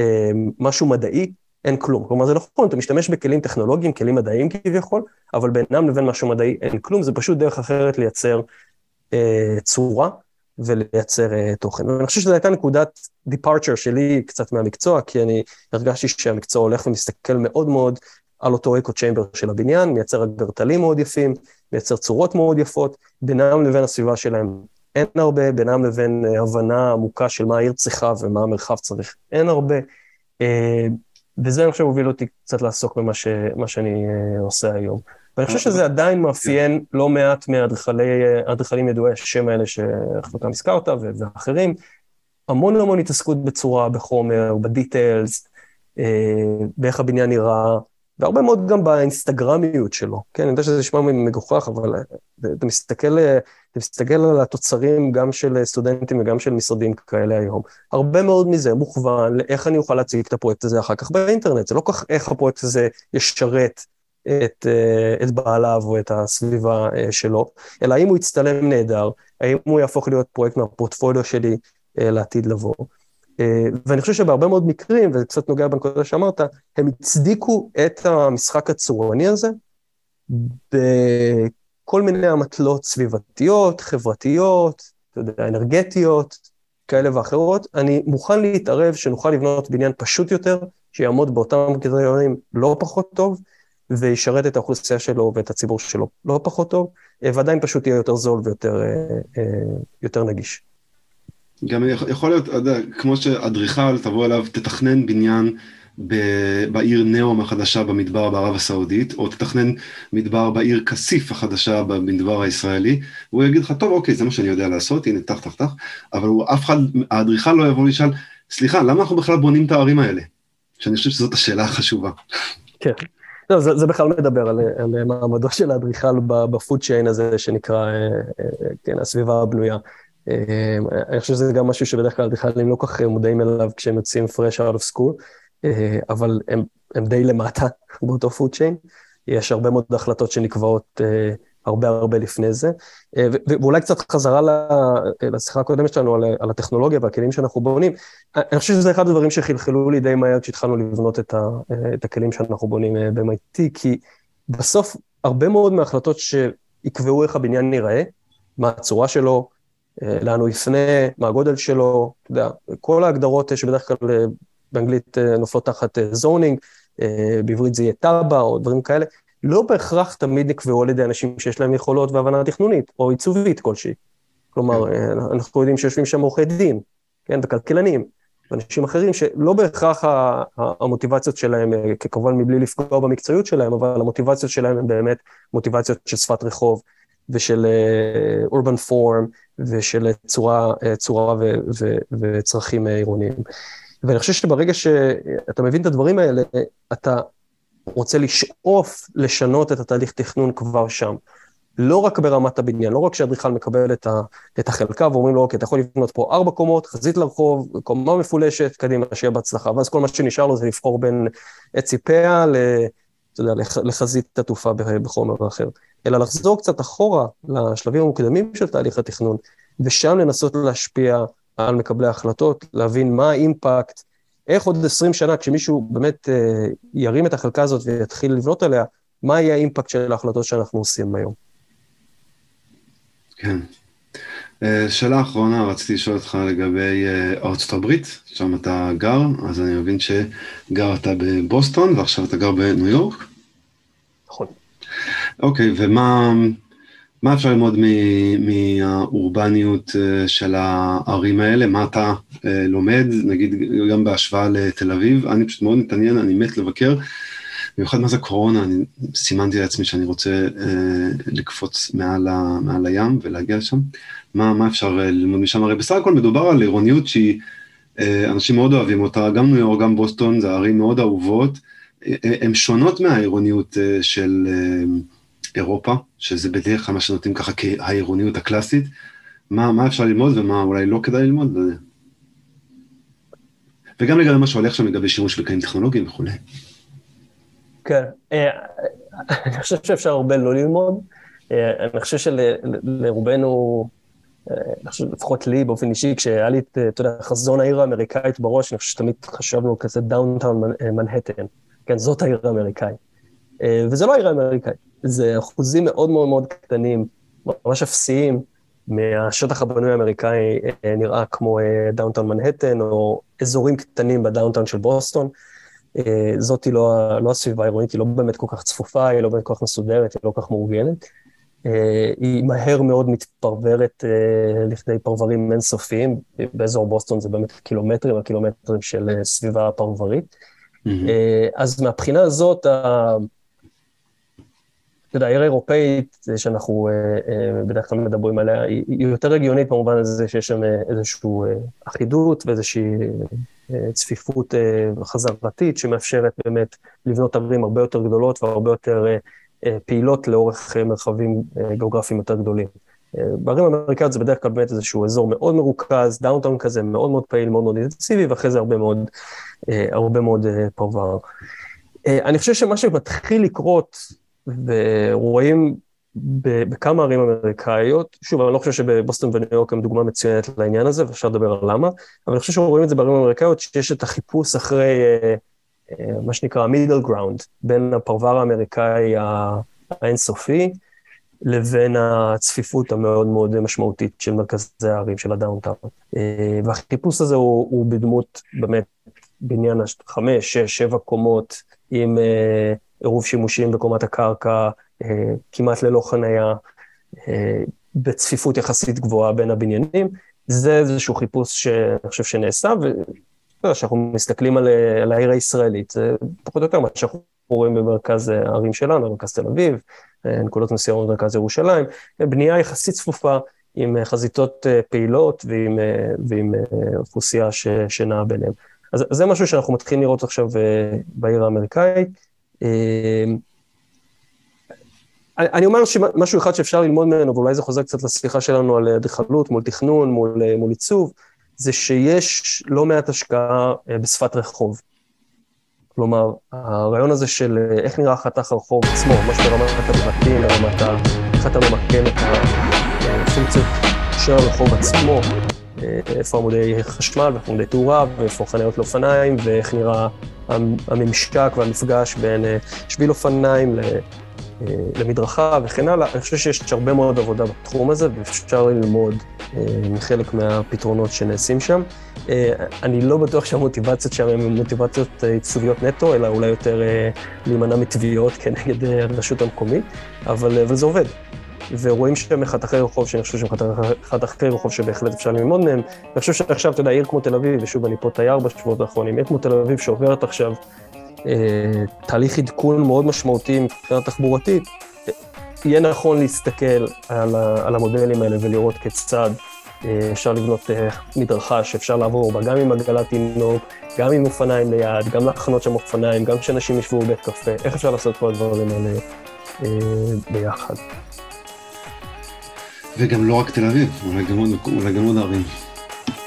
אה, משהו מדעי אין כלום. כלומר, זה נכון, אתה משתמש בכלים טכנולוגיים, כלים מדעיים כביכול, אבל בינם לבין משהו מדעי אין כלום, זה פשוט דרך אחרת לייצר אה, צורה ולייצר אה, תוכן. ואני חושב שזו הייתה נקודת departure שלי קצת מהמקצוע, כי אני הרגשתי שהמקצוע הולך ומסתכל מאוד מאוד על אותו אקו צ'יימבר של הבניין, מייצר אגרטלים מאוד יפים, מייצר צורות מאוד יפות, בינם לבין הסביבה שלהם אין הרבה, בינם לבין אה, הבנה עמוקה של מה העיר צריכה ומה המרחב צריך, אין הרבה. אה, וזה אני חושב הוביל אותי קצת לעסוק במה ש, שאני אה, עושה היום. ואני חושב שזה עדיין מאפיין לא מעט מהאדריכלים ידועי השם האלה שחלקם הזכרת ואחרים, המון המון התעסקות בצורה, בחומר, בדיטיילס, באיך הבניין נראה, והרבה מאוד גם באינסטגרמיות שלו, כן, אני יודע שזה נשמע מגוחך, אבל אה, אתה מסתכל, אה, אתה מסתכל על התוצרים גם של סטודנטים וגם של משרדים כאלה היום. הרבה מאוד מזה מוכוון לאיך אני אוכל להציג את הפרויקט הזה אחר כך באינטרנט, זה לא כך איך הפרויקט הזה ישרת את, אה, את בעליו או את הסביבה שלו, אלא האם הוא יצטלם נהדר, האם הוא יהפוך להיות פרויקט מהפורטפוליו שלי לעתיד לבוא. אה, ואני חושב שבהרבה מאוד מקרים, וזה קצת נוגע בנקודה שאמרת, הם הצדיקו את המשחק הצורני הזה בכל מיני אמתלות סביבתיות, חברתיות, אתה יודע, אנרגטיות, כאלה ואחרות. אני מוכן להתערב שנוכל לבנות בניין פשוט יותר, שיעמוד באותם קריטריונים לא פחות טוב, וישרת את האוכלוסייה שלו ואת הציבור שלו לא פחות טוב, אה, ועדיין פשוט יהיה יותר זול ויותר אה, נגיש. גם יכול להיות, יודע, כמו שאדריכל תבוא אליו, תתכנן בניין בעיר נאום החדשה במדבר בערב הסעודית, או תתכנן מדבר בעיר כסיף החדשה במדבר הישראלי, והוא יגיד לך, טוב, אוקיי, זה מה שאני יודע לעשות, הנה, טח, טח, טח, אבל הוא, אף אחד, האדריכל לא יבוא וישאל, סליחה, למה אנחנו בכלל בונים את הערים האלה? שאני חושב שזאת השאלה החשובה. כן. לא, זה, זה בכלל מדבר על, על מעמדו של האדריכל בפוד צ'יין הזה שנקרא, אה, אה, כן, הסביבה הבנויה. אמ, אני חושב שזה גם משהו שבדרך כלל אדריכלים לא כל כך מודעים אליו כשהם יוצאים fresh out of school, אה, אבל הם, הם די למטה *laughs* באותו food chain. יש הרבה מאוד החלטות שנקבעות אה, הרבה הרבה לפני זה. אה, ואולי קצת חזרה לשיחה הקודמת שלנו על, על הטכנולוגיה והכלים שאנחנו בונים. אני חושב שזה אחד הדברים שחלחלו לי די מהר כשהתחלנו לבנות את, ה, את הכלים שאנחנו בונים ב-MIT, כי בסוף הרבה מאוד מההחלטות שיקבעו איך הבניין נראה, מה הצורה שלו, אה, לאן הוא יפנה, מה הגודל שלו, אתה יודע, כל ההגדרות שבדרך כלל אה, באנגלית אה, נופלות תחת זונינג, בעברית זה יהיה טאבה או דברים כאלה, לא בהכרח תמיד נקבעו על ידי אנשים שיש להם יכולות והבנה תכנונית או עיצובית כלשהי. כלומר, כן. אנחנו יודעים שיושבים שם עורכי דין, כן, וכלכלנים, ואנשים אחרים שלא בהכרח המוטיבציות שלהם, כמובן מבלי לפגוע במקצועיות שלהם, אבל המוטיבציות שלהם הן באמת מוטיבציות של שפת רחוב ושל אורבן פורם, ושל צורה, צורה ו, ו, וצרכים עירוניים. ואני חושב שברגע שאתה מבין את הדברים האלה, אתה רוצה לשאוף לשנות את התהליך תכנון כבר שם. לא רק ברמת הבניין, לא רק כשאדריכל מקבל את, ה, את החלקה ואומרים לו, אוקיי, אתה יכול לבנות פה ארבע קומות, חזית לרחוב, קומה מפולשת, קדימה, שיהיה בהצלחה. ואז כל מה שנשאר לו זה לבחור בין עץ ציפיה ל... אתה יודע, לחזית עטופה בחומר אחר. אלא לחזור קצת אחורה לשלבים המוקדמים של תהליך התכנון, ושם לנסות להשפיע על מקבלי ההחלטות, להבין מה האימפקט, איך עוד 20 שנה, כשמישהו באמת אה, ירים את החלקה הזאת ויתחיל לבנות עליה, מה יהיה האימפקט של ההחלטות שאנחנו עושים היום. כן. אה, שאלה אחרונה, רציתי לשאול אותך לגבי אה, ארצות הברית, שם אתה גר, אז אני מבין שגרת בבוסטון ועכשיו אתה גר בניו יורק. נכון. אוקיי, ומה מה אפשר ללמוד מהאורבניות של הערים האלה? מה אתה לומד, נגיד גם בהשוואה לתל אביב? אני פשוט מאוד מתעניין, אני מת לבקר. במיוחד מאז הקורונה, אני סימנתי לעצמי שאני רוצה אה, לקפוץ מעל, ה, מעל הים ולהגיע לשם. מה, מה אפשר ללמוד משם? הרי בסך הכל מדובר על עירוניות שהיא, אה, אנשים מאוד אוהבים אותה, גם ניו יורק, גם בוסטון, זה ערים מאוד אהובות. אה, הן שונות מהעירוניות אה, של אה, אירופה, שזה בדרך כלל מה שנותנים ככה כהעירוניות הקלאסית. מה, מה אפשר ללמוד ומה אולי לא כדאי ללמוד? וגם לגבי מה שהולך שם לגבי שימוש בכלים טכנולוגיים וכולי. כן, אה, אני חושב שאפשר הרבה לא ללמוד. אה, אני חושב שלרובנו, אה, אני חושב לפחות לי באופן אישי, כשהיה לי את, אתה יודע, חזון העיר האמריקאית בראש, אני חושב שתמיד חשבנו כזה downtown מנהטן. כן, זאת העיר האמריקאית. וזה לא העיר האמריקאית, זה אחוזים מאוד מאוד מאוד קטנים, ממש אפסיים, מהשטח הבנוי האמריקאי נראה כמו downtown מנהטן, או אזורים קטנים ב downtown של בוסטון. אה, זאתי לא, לא הסביבה העירונית, היא לא באמת כל כך צפופה, היא לא באמת כל כך מסודרת, היא לא כל כך מאורגנת. אה, היא מהר מאוד מתפרברת אה, לכדי פרברים אינסופיים, באזור בוסטון זה באמת קילומטרים על קילומטרים של סביבה פרברית. Mm-hmm. אז מהבחינה הזאת, אתה יודע, העיר האירופאית, שאנחנו בדרך כלל מדברים עליה, היא יותר הגיונית במובן הזה שיש שם איזושהי אחידות ואיזושהי צפיפות אה, חזרתית שמאפשרת באמת לבנות ערים הרבה יותר גדולות והרבה יותר אה, אה, פעילות לאורך מרחבים גיאוגרפיים יותר גדולים. בערים האמריקאיות זה בדרך כלל באמת איזשהו אזור מאוד מרוכז, downtown כזה מאוד מאוד פעיל, מאוד מאוד אינטנסיבי, ואחרי זה הרבה מאוד, הרבה מאוד פרבר. אני חושב שמה שמתחיל לקרות, ורואים בכמה ערים אמריקאיות, שוב, אני לא חושב שבוסטון וניו יורק הם דוגמה מצוינת לעניין הזה, ואפשר לדבר על למה, אבל אני חושב שרואים את זה בערים אמריקאיות, שיש את החיפוש אחרי אה, אה, מה שנקרא middle ground, בין הפרבר האמריקאי האינסופי, לבין הצפיפות המאוד מאוד משמעותית של מרכזי הערים, של ה downtown. אה, והחיפוש הזה הוא, הוא בדמות באמת בניין חמש, שש, שבע קומות, עם עירוב שימושים בקומת הקרקע, אה, כמעט ללא חנייה, אה, בצפיפות יחסית גבוהה בין הבניינים. זה איזשהו חיפוש שאני חושב שנעשה, וכשאנחנו מסתכלים על, על העיר הישראלית, זה פחות או יותר מה שאנחנו רואים במרכז הערים שלנו, במרכז תל אביב, אה, נקודות מסוימות במרכז ירושלים, בנייה יחסית צפופה, עם חזיתות פעילות ועם, ועם אוכלוסייה שנעה ביניהם. אז זה משהו שאנחנו מתחילים לראות עכשיו בעיר האמריקאית. אני אומר שמשהו אחד שאפשר ללמוד ממנו, ואולי זה חוזר קצת לשיחה שלנו על אדריכלות מול תכנון, מול, מול עיצוב, זה שיש לא מעט השקעה אה, בשפת רחוב. כלומר, הרעיון הזה של אה, איך נראה חתך הרחוב עצמו, ממש ברמת הפרטים, ברמת. איך אתה ממקם את הפונקציות של הרחוב עצמו, אה, איפה עמודי חשמל ואיפה עמודי תאורה ואיפה חניות לאופניים, ואיך נראה הממשק והמפגש בין שביל אופניים אה, למדרכה וכן הלאה. אני חושב שיש הרבה מאוד עבודה בתחום הזה, ואפשר ללמוד אה, מחלק מהפתרונות שנעשים שם. אה, אני לא בטוח שהמוטיבציות שם הן מוטיבציות עיצוביות נטו, אלא אולי יותר להימנע מתביעות כנגד הרשות המקומית, אבל, אבל זה עובד. ורואים שם חתכי רחוב, שאני חושב שהם חתכי רחוב שבהחלט אפשר ללמוד מהם. אני חושב שעכשיו, אתה יודע, עיר כמו תל אביב, ושוב, אני פה תייר בשבועות האחרונים, עיר כמו תל אביב שעוברת עכשיו אה, תהליך עדכון מאוד משמעותי מבחינה תחבורתית, יהיה נכון להסתכל על, על המודלים האלה ולראות כיצד אה, אפשר לבנות אה, מדרכה שאפשר לעבור בה, גם עם עגלת תינוק, גם עם אופניים ליד, גם להחנות שם אופניים, גם כשאנשים ישבו בבית קפה, איך אפשר לעשות כל הדברים האלה ביחד. וגם לא רק תל אביב, אולי גם עוד ערים.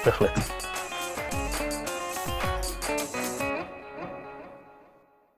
בהחלט.